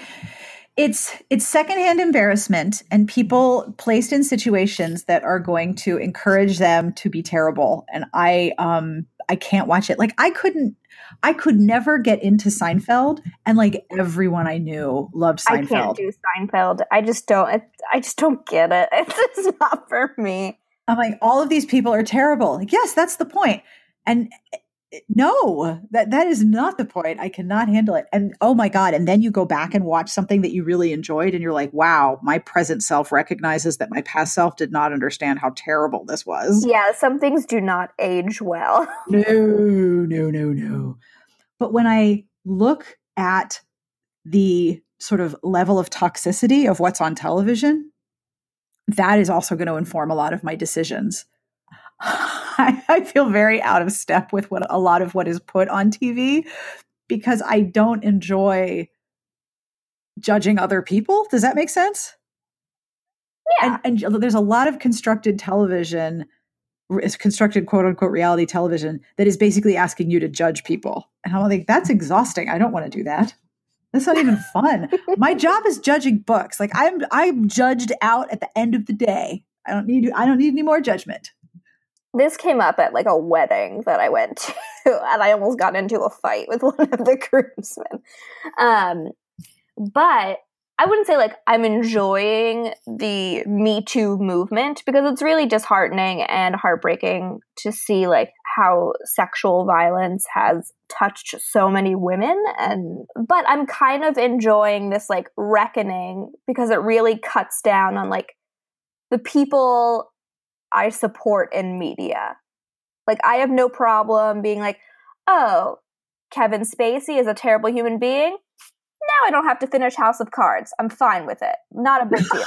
it's it's secondhand embarrassment and people placed in situations that are going to encourage them to be terrible. And I um I can't watch it. Like I couldn't I could never get into Seinfeld and like everyone I knew loved Seinfeld. I can't do Seinfeld. I just don't. I, just don't get it. It's just not for me. I'm like all of these people are terrible. Like yes, that's the point. And no, that that is not the point. I cannot handle it. And oh my god, and then you go back and watch something that you really enjoyed and you're like, "Wow, my present self recognizes that my past self did not understand how terrible this was." Yeah, some things do not age well. No, no, no, no. But when I look at the sort of level of toxicity of what's on television, that is also going to inform a lot of my decisions. I, I feel very out of step with what a lot of what is put on TV because I don't enjoy judging other people. Does that make sense? Yeah. And, and there's a lot of constructed television, is constructed quote unquote reality television that is basically asking you to judge people. And I'm like, that's exhausting. I don't want to do that. That's not even fun. My job is judging books. Like I'm I'm judged out at the end of the day. I don't need I don't need any more judgment. This came up at like a wedding that I went to, and I almost got into a fight with one of the groomsmen. Um, but I wouldn't say like I'm enjoying the Me Too movement because it's really disheartening and heartbreaking to see like how sexual violence has touched so many women and but I'm kind of enjoying this like reckoning because it really cuts down on like the people I support in media. Like, I have no problem being like, oh, Kevin Spacey is a terrible human being. Now I don't have to finish House of Cards. I'm fine with it. Not a big deal.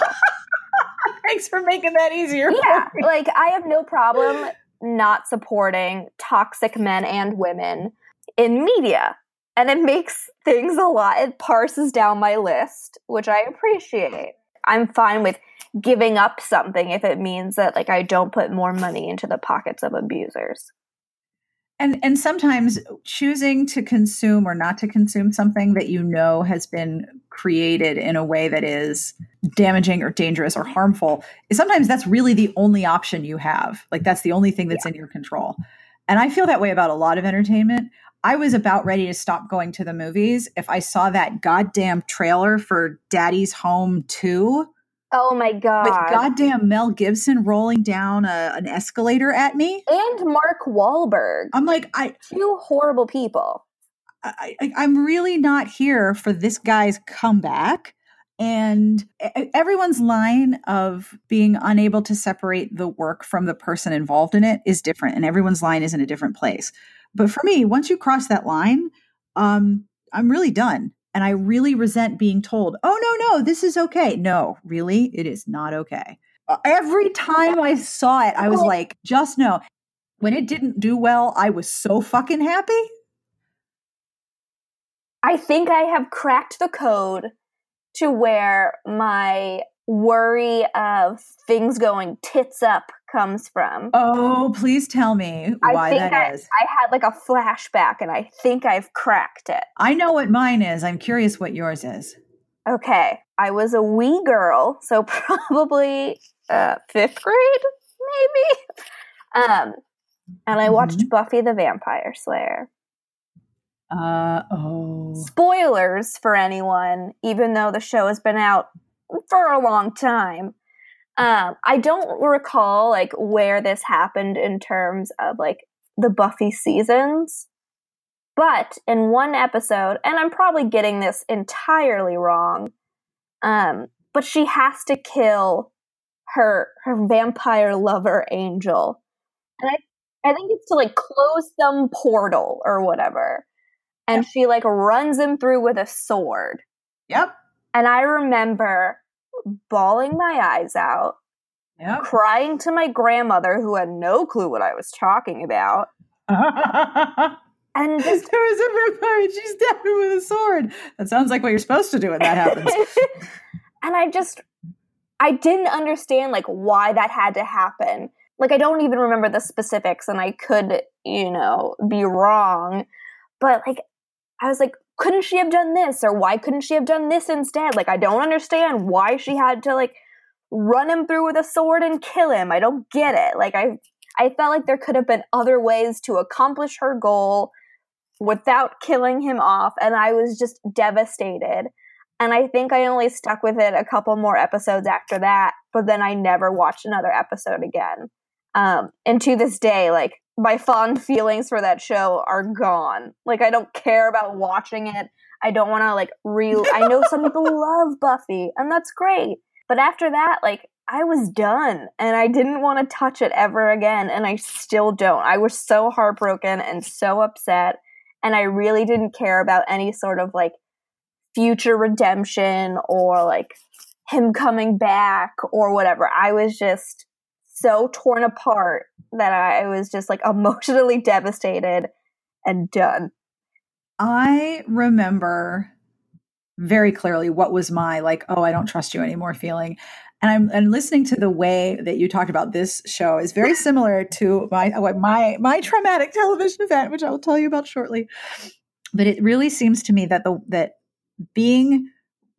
Thanks for making that easier. yeah, like, I have no problem not supporting toxic men and women in media. And it makes things a lot, it parses down my list, which I appreciate. I'm fine with giving up something if it means that like I don't put more money into the pockets of abusers. And and sometimes choosing to consume or not to consume something that you know has been created in a way that is damaging or dangerous or harmful is sometimes that's really the only option you have. Like that's the only thing that's in your control. And I feel that way about a lot of entertainment. I was about ready to stop going to the movies if I saw that goddamn trailer for Daddy's Home 2 Oh my god. with goddamn Mel Gibson rolling down a, an escalator at me. and Mark Wahlberg. I'm like, I, Two horrible people. I, I I'm really not here for this guy's comeback. And everyone's line of being unable to separate the work from the person involved in it is different, and everyone's line is in a different place. But for me, once you cross that line, um, I'm really done. And I really resent being told, oh, no, no, this is okay. No, really, it is not okay. Uh, every time I saw it, I was like, just know when it didn't do well, I was so fucking happy. I think I have cracked the code to where my worry of things going tits up comes from. Oh, please tell me why that I, is. I had like a flashback and I think I've cracked it. I know what mine is. I'm curious what yours is. Okay. I was a wee girl, so probably uh, fifth grade, maybe. Um, and I watched mm-hmm. Buffy the Vampire Slayer. Uh oh. Spoilers for anyone, even though the show has been out for a long time. Um, I don't recall like where this happened in terms of like the Buffy seasons. But in one episode, and I'm probably getting this entirely wrong, um, but she has to kill her her vampire lover Angel. And I I think it's to like close some portal or whatever and she like runs him through with a sword. Yep. And I remember bawling my eyes out, yep. crying to my grandmother who had no clue what I was talking about. and just, there was a vampire and she stabbed him with a sword. That sounds like what you're supposed to do when that happens. and I just I didn't understand like why that had to happen. Like I don't even remember the specifics and I could, you know, be wrong. But like I was like, couldn't she have done this? Or why couldn't she have done this instead? Like, I don't understand why she had to like run him through with a sword and kill him. I don't get it. Like, I, I felt like there could have been other ways to accomplish her goal without killing him off. And I was just devastated. And I think I only stuck with it a couple more episodes after that, but then I never watched another episode again. Um, and to this day, like, my fond feelings for that show are gone. Like I don't care about watching it. I don't want to like real I know some people love Buffy and that's great. But after that, like I was done and I didn't want to touch it ever again and I still don't. I was so heartbroken and so upset and I really didn't care about any sort of like future redemption or like him coming back or whatever. I was just so torn apart that I was just like emotionally devastated and done. I remember very clearly what was my like, oh, I don't trust you anymore feeling. And I'm and listening to the way that you talked about this show is very similar to my my my traumatic television event, which I will tell you about shortly. But it really seems to me that the that being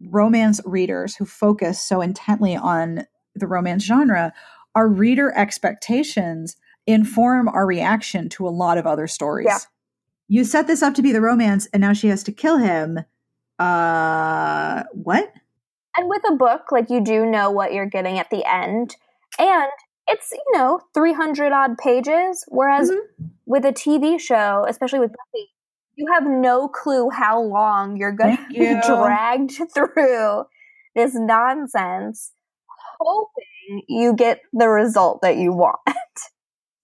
romance readers who focus so intently on the romance genre our reader expectations inform our reaction to a lot of other stories. Yeah. You set this up to be the romance, and now she has to kill him. Uh, what? And with a book, like you do know what you're getting at the end, and it's you know 300 odd pages. Whereas mm-hmm. with a TV show, especially with Buffy, you have no clue how long you're going to be dragged through this nonsense, hoping you get the result that you want.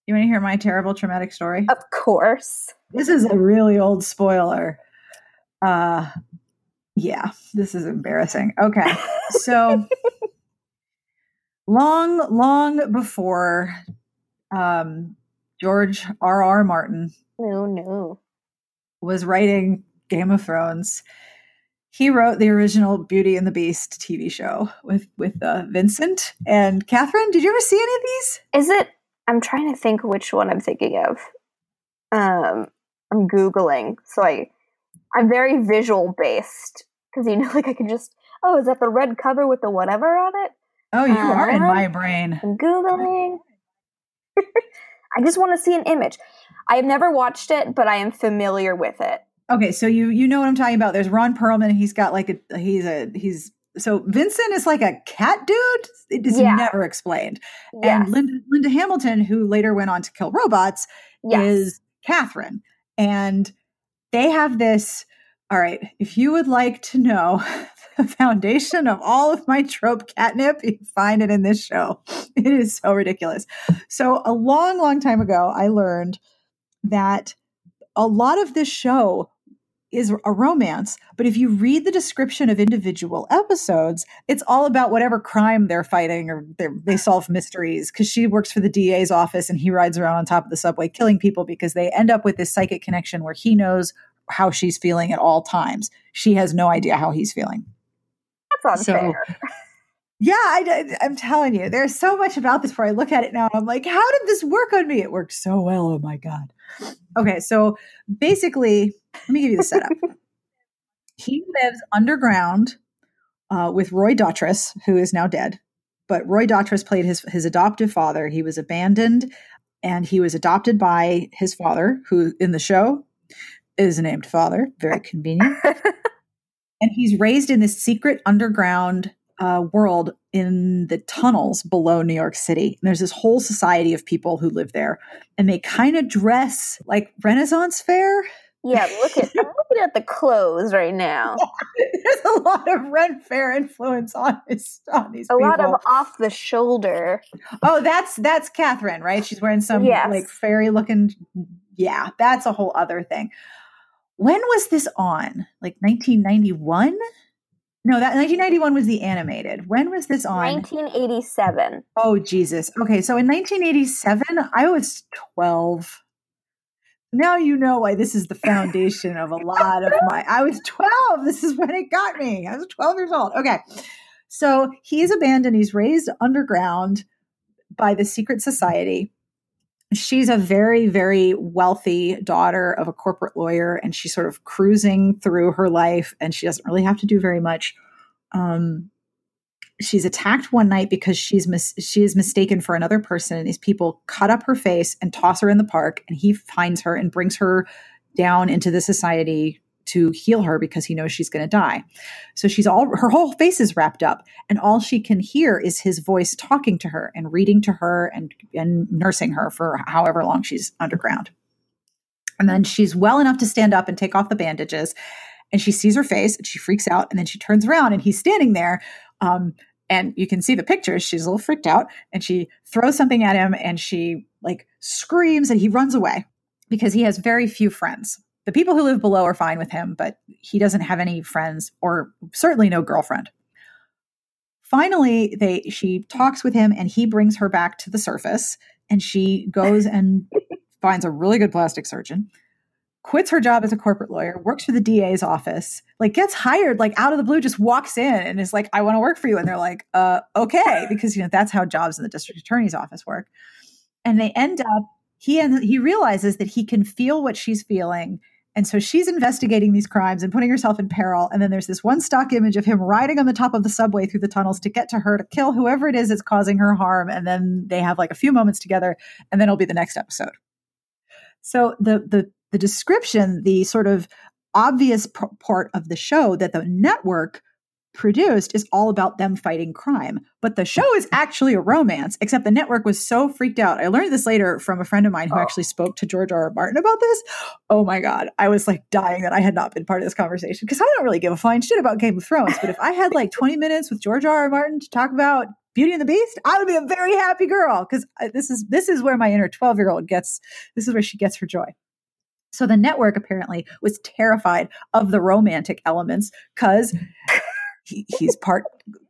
You want to hear my terrible traumatic story? Of course. This is a really old spoiler. Uh yeah, this is embarrassing. Okay. So long long before um George R. R. Martin no no was writing Game of Thrones he wrote the original Beauty and the Beast TV show with with uh, Vincent and Catherine. Did you ever see any of these? Is it? I'm trying to think which one I'm thinking of. Um, I'm googling, so I I'm very visual based because you know, like I can just oh, is that the red cover with the whatever on it? Oh, you are in my brain. I'm googling. I just want to see an image. I have never watched it, but I am familiar with it. Okay, so you you know what I'm talking about. There's Ron Perlman. He's got like a he's a he's so Vincent is like a cat dude. It is yeah. never explained. Yes. And Linda, Linda Hamilton, who later went on to kill robots, yes. is Catherine. And they have this All right. If you would like to know the foundation of all of my trope catnip, you find it in this show. It is so ridiculous. So, a long, long time ago, I learned that a lot of this show is a romance, but if you read the description of individual episodes, it's all about whatever crime they're fighting or they solve mysteries. Because she works for the DA's office and he rides around on top of the subway killing people because they end up with this psychic connection where he knows how she's feeling at all times. She has no idea how he's feeling. That's unfair. So, yeah, I, am telling you, there's so much about this where I look at it now and I'm like, how did this work on me? It worked so well. Oh my God. Okay, so basically, let me give you the setup. he lives underground uh, with Roy Dotrice, who is now dead. But Roy Dotrice played his his adoptive father. He was abandoned, and he was adopted by his father, who in the show is named Father. Very convenient. and he's raised in this secret underground uh, world in the tunnels below New York City. And there's this whole society of people who live there, and they kind of dress like Renaissance fair. Yeah, look at I'm looking at the clothes right now. There's a lot of Ren Fair influence on this on these. A people. lot of off the shoulder. Oh, that's that's Catherine, right? She's wearing some yes. like fairy looking. Yeah, that's a whole other thing. When was this on? Like 1991? No, that 1991 was the animated. When was this on? 1987. Oh Jesus. Okay, so in 1987, I was 12. Now you know why this is the foundation of a lot of my. I was 12. This is when it got me. I was 12 years old. Okay. So he's abandoned. He's raised underground by the secret society she's a very very wealthy daughter of a corporate lawyer and she's sort of cruising through her life and she doesn't really have to do very much. Um, she's attacked one night because she's mis- she is mistaken for another person and these people cut up her face and toss her in the park and he finds her and brings her down into the society to heal her because he knows she's going to die. So she's all her whole face is wrapped up and all she can hear is his voice talking to her and reading to her and and nursing her for however long she's underground. And then she's well enough to stand up and take off the bandages and she sees her face and she freaks out and then she turns around and he's standing there um, and you can see the pictures she's a little freaked out and she throws something at him and she like screams and he runs away because he has very few friends the people who live below are fine with him, but he doesn't have any friends or certainly no girlfriend. Finally, they she talks with him and he brings her back to the surface and she goes and finds a really good plastic surgeon quits her job as a corporate lawyer, works for the DA's office, like gets hired like out of the blue, just walks in and is like, I want to work for you. And they're like, uh, okay, because you know that's how jobs in the district attorney's office work. And they end up he and he realizes that he can feel what she's feeling and so she's investigating these crimes and putting herself in peril. And then there's this one stock image of him riding on the top of the subway through the tunnels to get to her to kill whoever it is that's causing her harm. And then they have like a few moments together, and then it'll be the next episode. So the the the description, the sort of obvious part of the show that the network produced is all about them fighting crime. But the show is actually a romance, except the network was so freaked out. I learned this later from a friend of mine who oh. actually spoke to George R. R. Martin about this. Oh my God. I was like dying that I had not been part of this conversation because I don't really give a flying shit about Game of Thrones. But if I had like 20 minutes with George R. R. Martin to talk about Beauty and the Beast, I would be a very happy girl because this is this is where my inner 12 year old gets this is where she gets her joy. So the network apparently was terrified of the romantic elements because he, he's part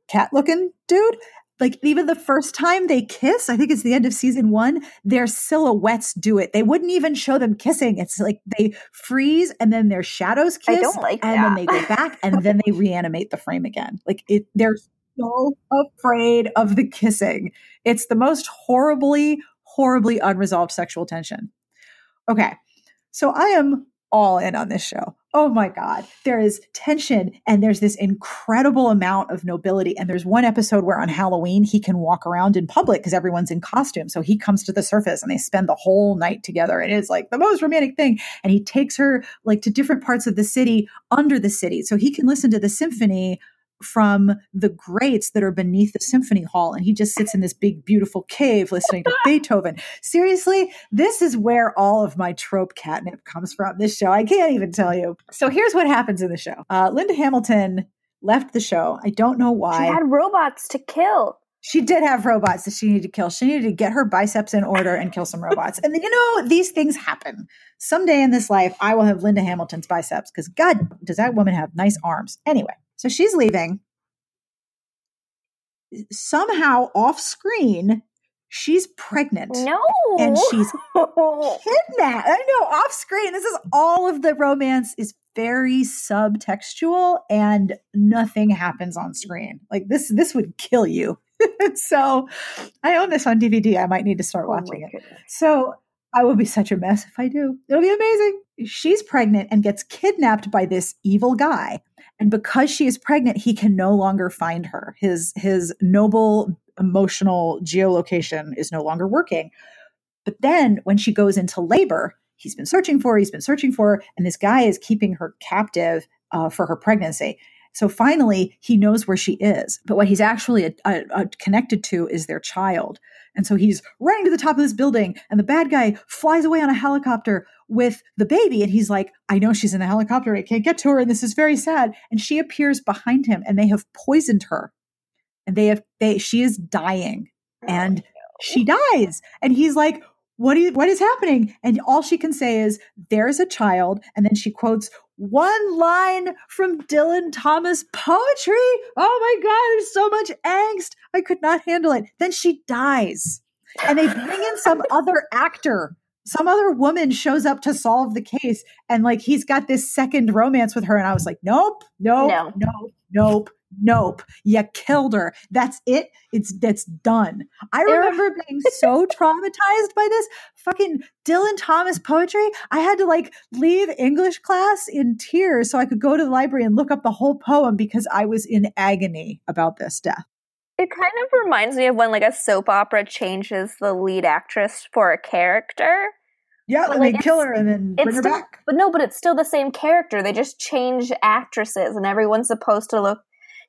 cat looking dude. Like even the first time they kiss, I think it's the end of season one, their silhouettes do it. They wouldn't even show them kissing. It's like they freeze and then their shadows kiss. I don't like and that. then they go back and then they reanimate the frame again. Like it they're so afraid of the kissing. It's the most horribly, horribly unresolved sexual tension. Okay. So I am all in on this show. Oh my God. There is tension and there's this incredible amount of nobility. And there's one episode where on Halloween, he can walk around in public because everyone's in costume. So he comes to the surface and they spend the whole night together. And it's like the most romantic thing. And he takes her like to different parts of the city under the city. So he can listen to the symphony from the grates that are beneath the symphony hall and he just sits in this big beautiful cave listening to beethoven seriously this is where all of my trope catnip comes from this show i can't even tell you so here's what happens in the show uh, linda hamilton left the show i don't know why She had robots to kill. she did have robots that she needed to kill. She needed to get her biceps in order and kill some robots. And then you know, these things happen. Someday in this life, I will have Linda Hamilton's biceps because God, does that woman have nice arms. Anyway, so she's leaving. Somehow off screen, she's pregnant. No. And she's Kidnapped. I uh, know, off screen. This is all of the romance is very subtextual and nothing happens on screen. Like this, this would kill you. so I own this on DVD. I might need to start Oh watching it. goodness. So I will be such a mess if I do. It'll be amazing. She's pregnant and gets kidnapped by this evil guy. And because she is pregnant, he can no longer find her. His his noble emotional geolocation is no longer working. But then when she goes into labor, he's been searching for he's been searching for and this guy is keeping her captive uh, for her pregnancy. So finally, he knows where she is. But what he's actually uh, uh, connected to is their child. And so he's running to the top of this building, and the bad guy flies away on a helicopter with the baby. And he's like, I know she's in the helicopter. I can't get to her. And this is very sad. And she appears behind him, and they have poisoned her. And they have, they, she is dying. Oh, and she dies. And he's like, what, do you, what is happening? And all she can say is, there's a child. And then she quotes one line from Dylan Thomas poetry. Oh my God, there's so much angst. I could not handle it. Then she dies. And they bring in some other actor. Some other woman shows up to solve the case. And like he's got this second romance with her. And I was like, nope, nope, No. nope, nope, nope. You killed her. That's it. It's that's done. I remember being so traumatized by this fucking Dylan Thomas poetry. I had to like leave English class in tears so I could go to the library and look up the whole poem because I was in agony about this death. It kind of reminds me of when like a soap opera changes the lead actress for a character. Yeah, But, and like, they kill her and then bring her still- back. But no, but it's still the same character. They just change actresses and everyone's supposed to look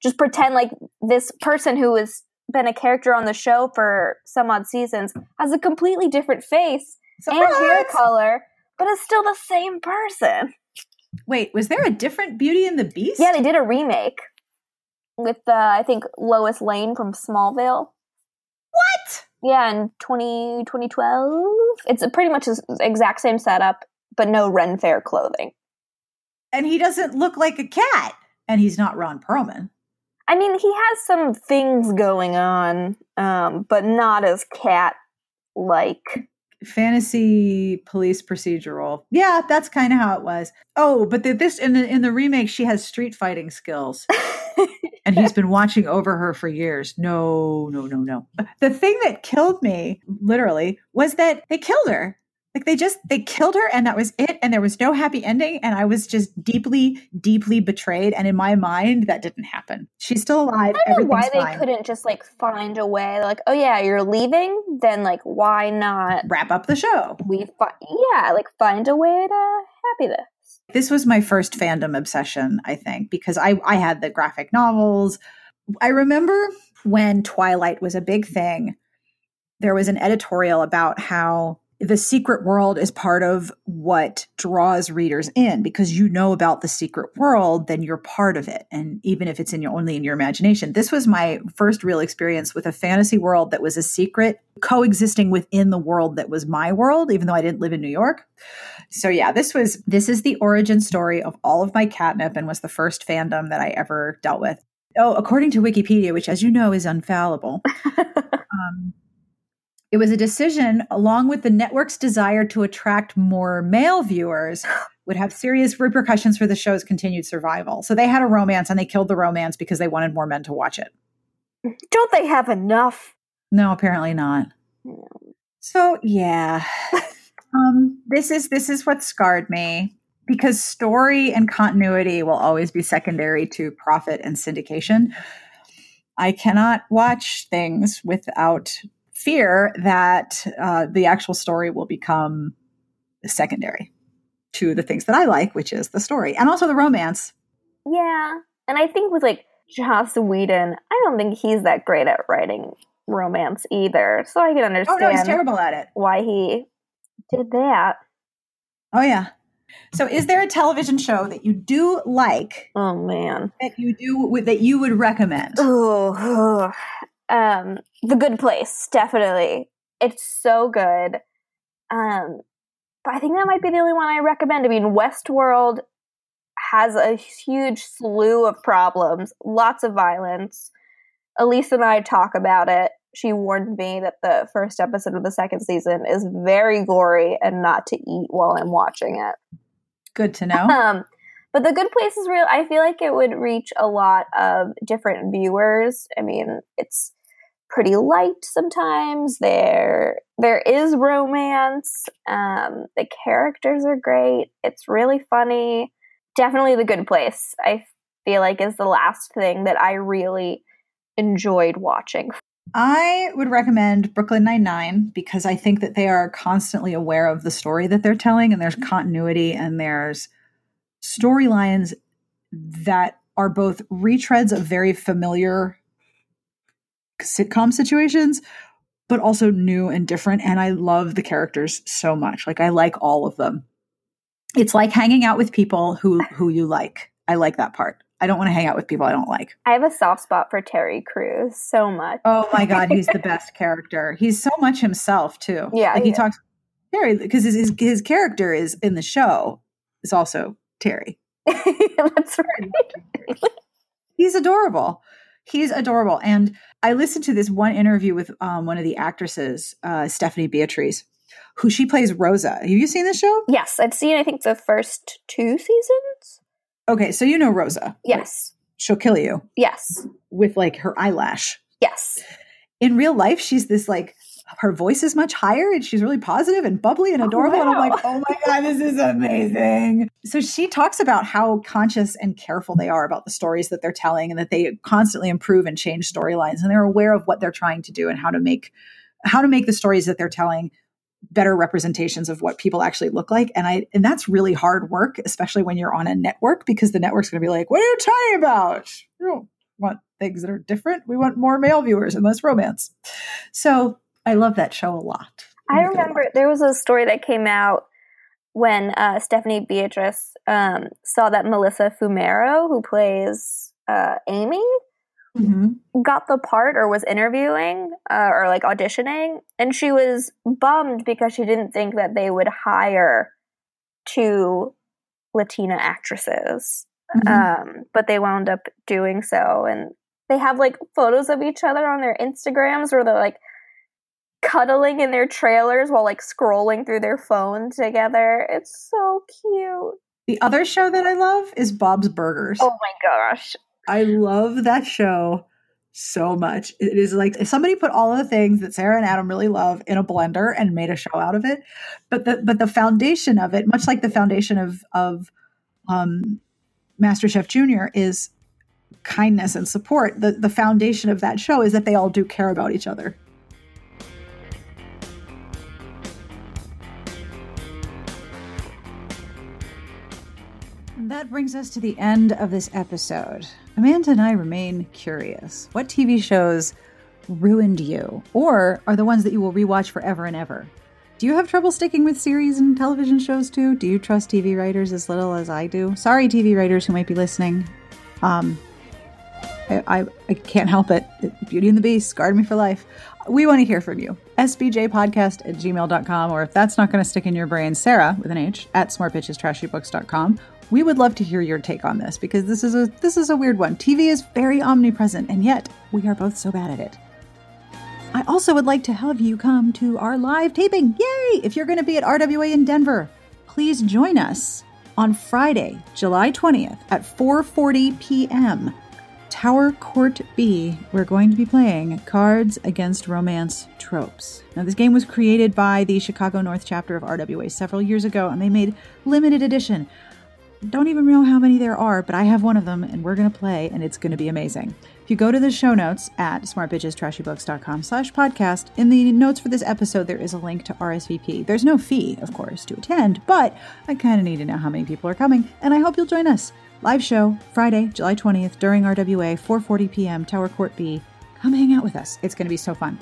just pretend like this person who has been a character on the show for some odd seasons has a completely different face and hair color, but it's still the same person. Wait, was there a different Beauty and the Beast? Yeah, they did a remake with uh, I think Lois Lane from Smallville. what? Yeah, in 20, 2012. It's pretty much the exact same setup, but no Ren Fair clothing. And he doesn't look like a cat. And he's not Ron Perlman. I mean, he has some things going on, um, but not as cat like. Fantasy police procedural. Yeah, that's kind of how it was. Oh, but the, this in the in the remake, she has street fighting skills, and he's been watching over her for years. No, no, no, no. The thing that killed me, literally, was that they killed her. Like they just they killed her, and that was it. And there was no happy ending. And I was just deeply, deeply betrayed. And in my mind, that didn't happen. She's still alive. I don't know why they fine. couldn't just like find a way. Like, oh yeah, you're leaving. Then like, why not? wrap up the show. We fi- yeah, like find a way to happy this. this was my first fandom obsession i think because i i had the graphic novels i remember when twilight was a big thing there was an editorial about how the secret world is part of what draws readers in because you know about the secret world then you're part of it. And even if it's in your only in your imagination. This was my first real experience with a fantasy world that was a secret coexisting within the world that was my world even though i didn't live in new york. So yeah, this was this is the origin story of all of my catnip and was the first fandom that I ever dealt with. Oh, according to Wikipedia, which as you know is unfallible, um, it was a decision along with the network's desire to attract more male viewers would have serious repercussions for the show's continued survival. So they had a romance and they killed the romance because they wanted more men to watch it. Don't they have enough? No, apparently not. So yeah, um, this is this is what scarred me because story and continuity will always be secondary to profit and syndication. I cannot watch things without fear that uh, the actual story will become secondary to the things that I like, which is the story and also the romance. Yeah, and I think with like Joss Whedon, I don't think he's that great at writing romance either. So I can understand. Oh no, he's terrible at it. Why he did that? Oh yeah. So, is there a television show that you do like? Oh man, that you do that you would recommend? Oh, um, The Good Place, definitely. It's so good. Um, but I think that might be the only one I recommend. I mean, Westworld has a huge slew of problems, lots of violence. Elise and I talk about it. She warned me that the first episode of the second season is very gory and not to eat while I'm watching it. Good to know. Um, but the good place is real. I feel like it would reach a lot of different viewers. I mean, it's pretty light sometimes. There there is romance. Um, the characters are great. It's really funny. Definitely the good place. I feel like is the last thing that I really enjoyed watching. I would recommend Brooklyn Nine Nine because I think that they are constantly aware of the story that they're telling, and there's continuity and there's storylines that are both retreads of very familiar sitcom situations, but also new and different. And I love the characters so much. Like I like all of them. It's like hanging out with people who who you like. I like that part. I don't want to hang out with people I don't like. I have a soft spot for Terry Crews so much. Oh my god, he's the best character. He's so much himself too. Yeah, like he, he talks Terry because his, his his character is in the show is also Terry. That's right. he's adorable. He's adorable. And I listened to this one interview with um, one of the actresses, uh, Stephanie Beatriz, who she plays Rosa. Have you seen the show? Yes, I've seen. I think the first two seasons. Okay, so you know Rosa. Yes. She'll kill you. Yes. With like her eyelash. Yes. In real life, she's this like her voice is much higher and she's really positive and bubbly and adorable. Oh, wow. And I'm like, oh my God, this is amazing. So she talks about how conscious and careful they are about the stories that they're telling and that they constantly improve and change storylines and they're aware of what they're trying to do and how to make how to make the stories that they're telling better representations of what people actually look like and i and that's really hard work especially when you're on a network because the network's going to be like what are you talking about we don't want things that are different we want more male viewers and less romance so I love that show a lot. I, remember lot. there was a story that came out when uh, Stephanie Beatriz um, saw that Melissa Fumero, who plays uh, Amy, mm-hmm. got the part or was interviewing uh, or like auditioning, and she was bummed because she didn't think that they would hire two Latina actresses. Mm-hmm. Um, but they wound up doing so, and they have like photos of each other on their Instagrams where they're like cuddling in their trailers while like scrolling through their phone together. It's so cute. The other show that I love is Bob's Burgers. Oh my gosh. I love that show so much. It is like if somebody put all of the things that Sarah and Adam really love in a blender and made a show out of it. But the but the foundation of it, much like the foundation of of um MasterChef Junior is kindness and support. The the foundation of that show is that they all do care about each other. That brings us to the end of this episode. Amanda and I remain curious. What TV shows ruined you, or are the ones that you will rewatch forever and ever? Do you have trouble sticking with series and television shows too? Do you trust TV writers as little as I do? Sorry, TV writers who might be listening. Um, I, I, I can't help it. Beauty and the Beast scarred me for life. We want to hear from you. SBJpodcast at gmail.com, or if that's not going to stick in your brain, Sarah with an H at smartbitchestrashybooks.com, we would love to hear your take on this because this is a this is a weird one. TV is very omnipresent and yet we are both so bad at it. I also would like to have you come to our live taping. Yay! If you're going to be at RWA in Denver, please join us on Friday, July 20th at 4:40 p.m. Tower Court B, we're going to be playing Cards Against Romance Tropes. Now, this game was created by the Chicago North chapter of RWA several years ago, and they made limited edition don't even know how many there are, but I have one of them and we're going to play and it's going to be amazing. If you go to the show notes at smartbitchestrashybooks.com slash podcast, in the notes for this episode, there is a link to RSVP. There's no fee, of course, to attend, but I kind of need to know how many people are coming and I hope you'll join us. Live show Friday, July 20th during RWA, 4:40 p.m. Tower Court B. Come hang out with us. It's going to be so fun.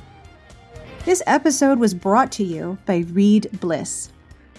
This episode was brought to you by Read Bliss.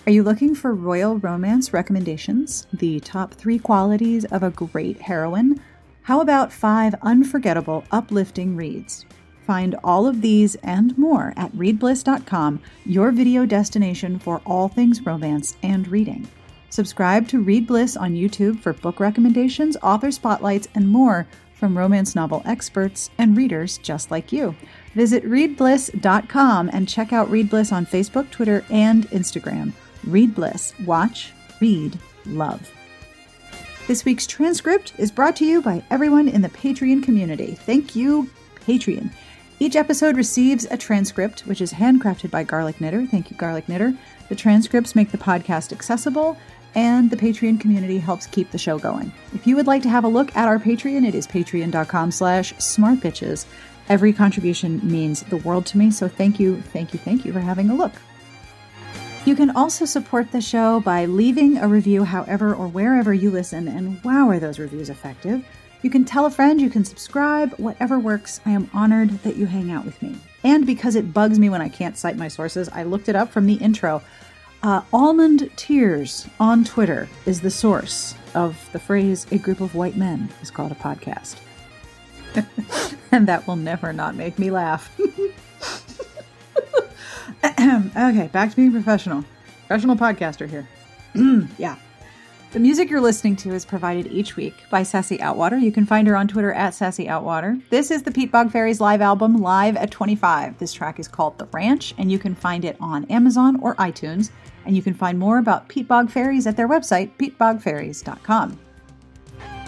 Are you looking for royal romance recommendations? The top 3 qualities of a great heroine? How about 5 unforgettable uplifting reads? Find all of these and more at readbliss.com, your video destination for all things romance and reading. Subscribe to Read Bliss on YouTube for book recommendations, author spotlights, and more from romance novel experts and readers just like you. Visit readbliss.com and check out Read Bliss on Facebook, Twitter, and Instagram. Read Bliss. Watch, read, love. This week's transcript is brought to you by everyone in the Patreon community. Thank you, Patreon. Each episode receives a transcript, which is handcrafted by Garlic Knitter. Thank you, Garlic Knitter. The transcripts make the podcast accessible and the Patreon community helps keep the show going. If you would like to have a look at our Patreon, it is patreon.com slash smartbitches. Every contribution means the world to me, so thank you, thank you, thank you for having a look. You can also support the show by leaving a review however or wherever you listen, and wow, are those reviews effective. You can tell a friend, you can subscribe, whatever works. I am honored that you hang out with me. And because it bugs me when I can't cite my sources, I looked it up from the intro. Uh, Almond Tears on Twitter is the source of the phrase a group of white men is called a podcast. and that will never not make me laugh. okay, back to being professional. Professional podcaster here. Mm. yeah. The music you're listening to is provided each week by Sassy Outwater. You can find her on Twitter at Sassy Outwater. This is the Peatbog Faeries live album, Live at 25. This track is called The Ranch, and you can find it on Amazon or iTunes. And you can find more about Peatbog Faeries at their website, peatbogfaeries.com.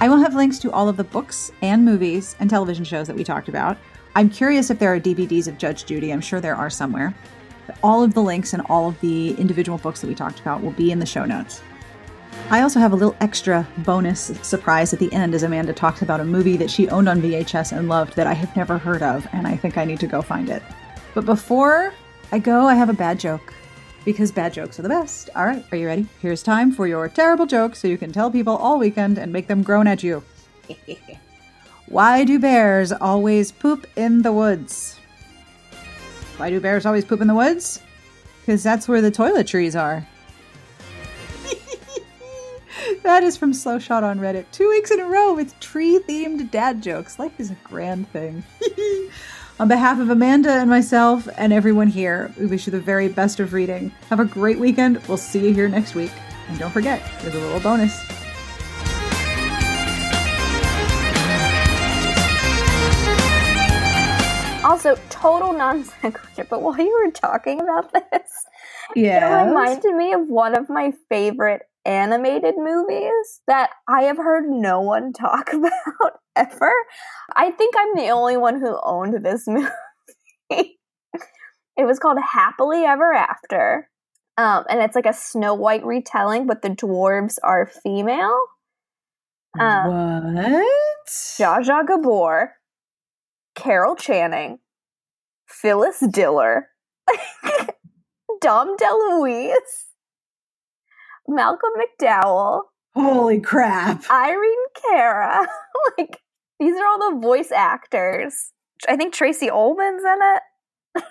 I will have links to all of the books and movies and television shows that we talked about. I'm curious if there are DVDs of Judge Judy. I'm sure there are somewhere. All of the links and all of the individual books that we talked about will be in the show notes. I also have a little extra bonus surprise at the end as Amanda talks about a movie that she owned on VHS and loved that I have never heard of, and I think I need to go find it. But before I go, I have a bad joke because bad jokes are the best. All right, are you ready? Here's time for your terrible joke so you can tell people all weekend and make them groan at you. Why do bears always poop in the woods? Why do bears always poop in the woods? Because that's where the toiletries are. that is from Slow Shot on Reddit. Two weeks in a row with tree themed dad jokes. Life is a grand thing. on behalf of Amanda and myself and everyone here, we wish you the very best of reading. Have a great weekend. We'll see you here next week. And don't forget, there's a little bonus. Also, total non sequitur, but while you were talking about this, yeah, it reminded me of one of my favorite animated movies that I have heard no one talk about ever. I think I'm the only one who owned this movie. it was called Happily Ever After. Um, and it's like a Snow White retelling, but the dwarves are female. Um, what? Zsa Zsa Gabor, Carol Channing, Phyllis Diller, Dom DeLuise, Malcolm McDowell, Holy crap. Irene Cara. like, these are all the voice actors. I think Tracey Ullman's in it.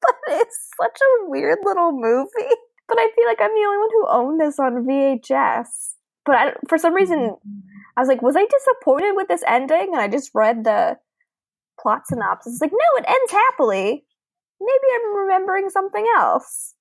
but it's such a weird little movie. But I feel like I'm the only one who owned this on VHS. But I, for some reason, mm-hmm. I was like, was I disappointed with this ending? And I just read the plot synopsis. It's like, no, it ends happily. Maybe I'm remembering something else.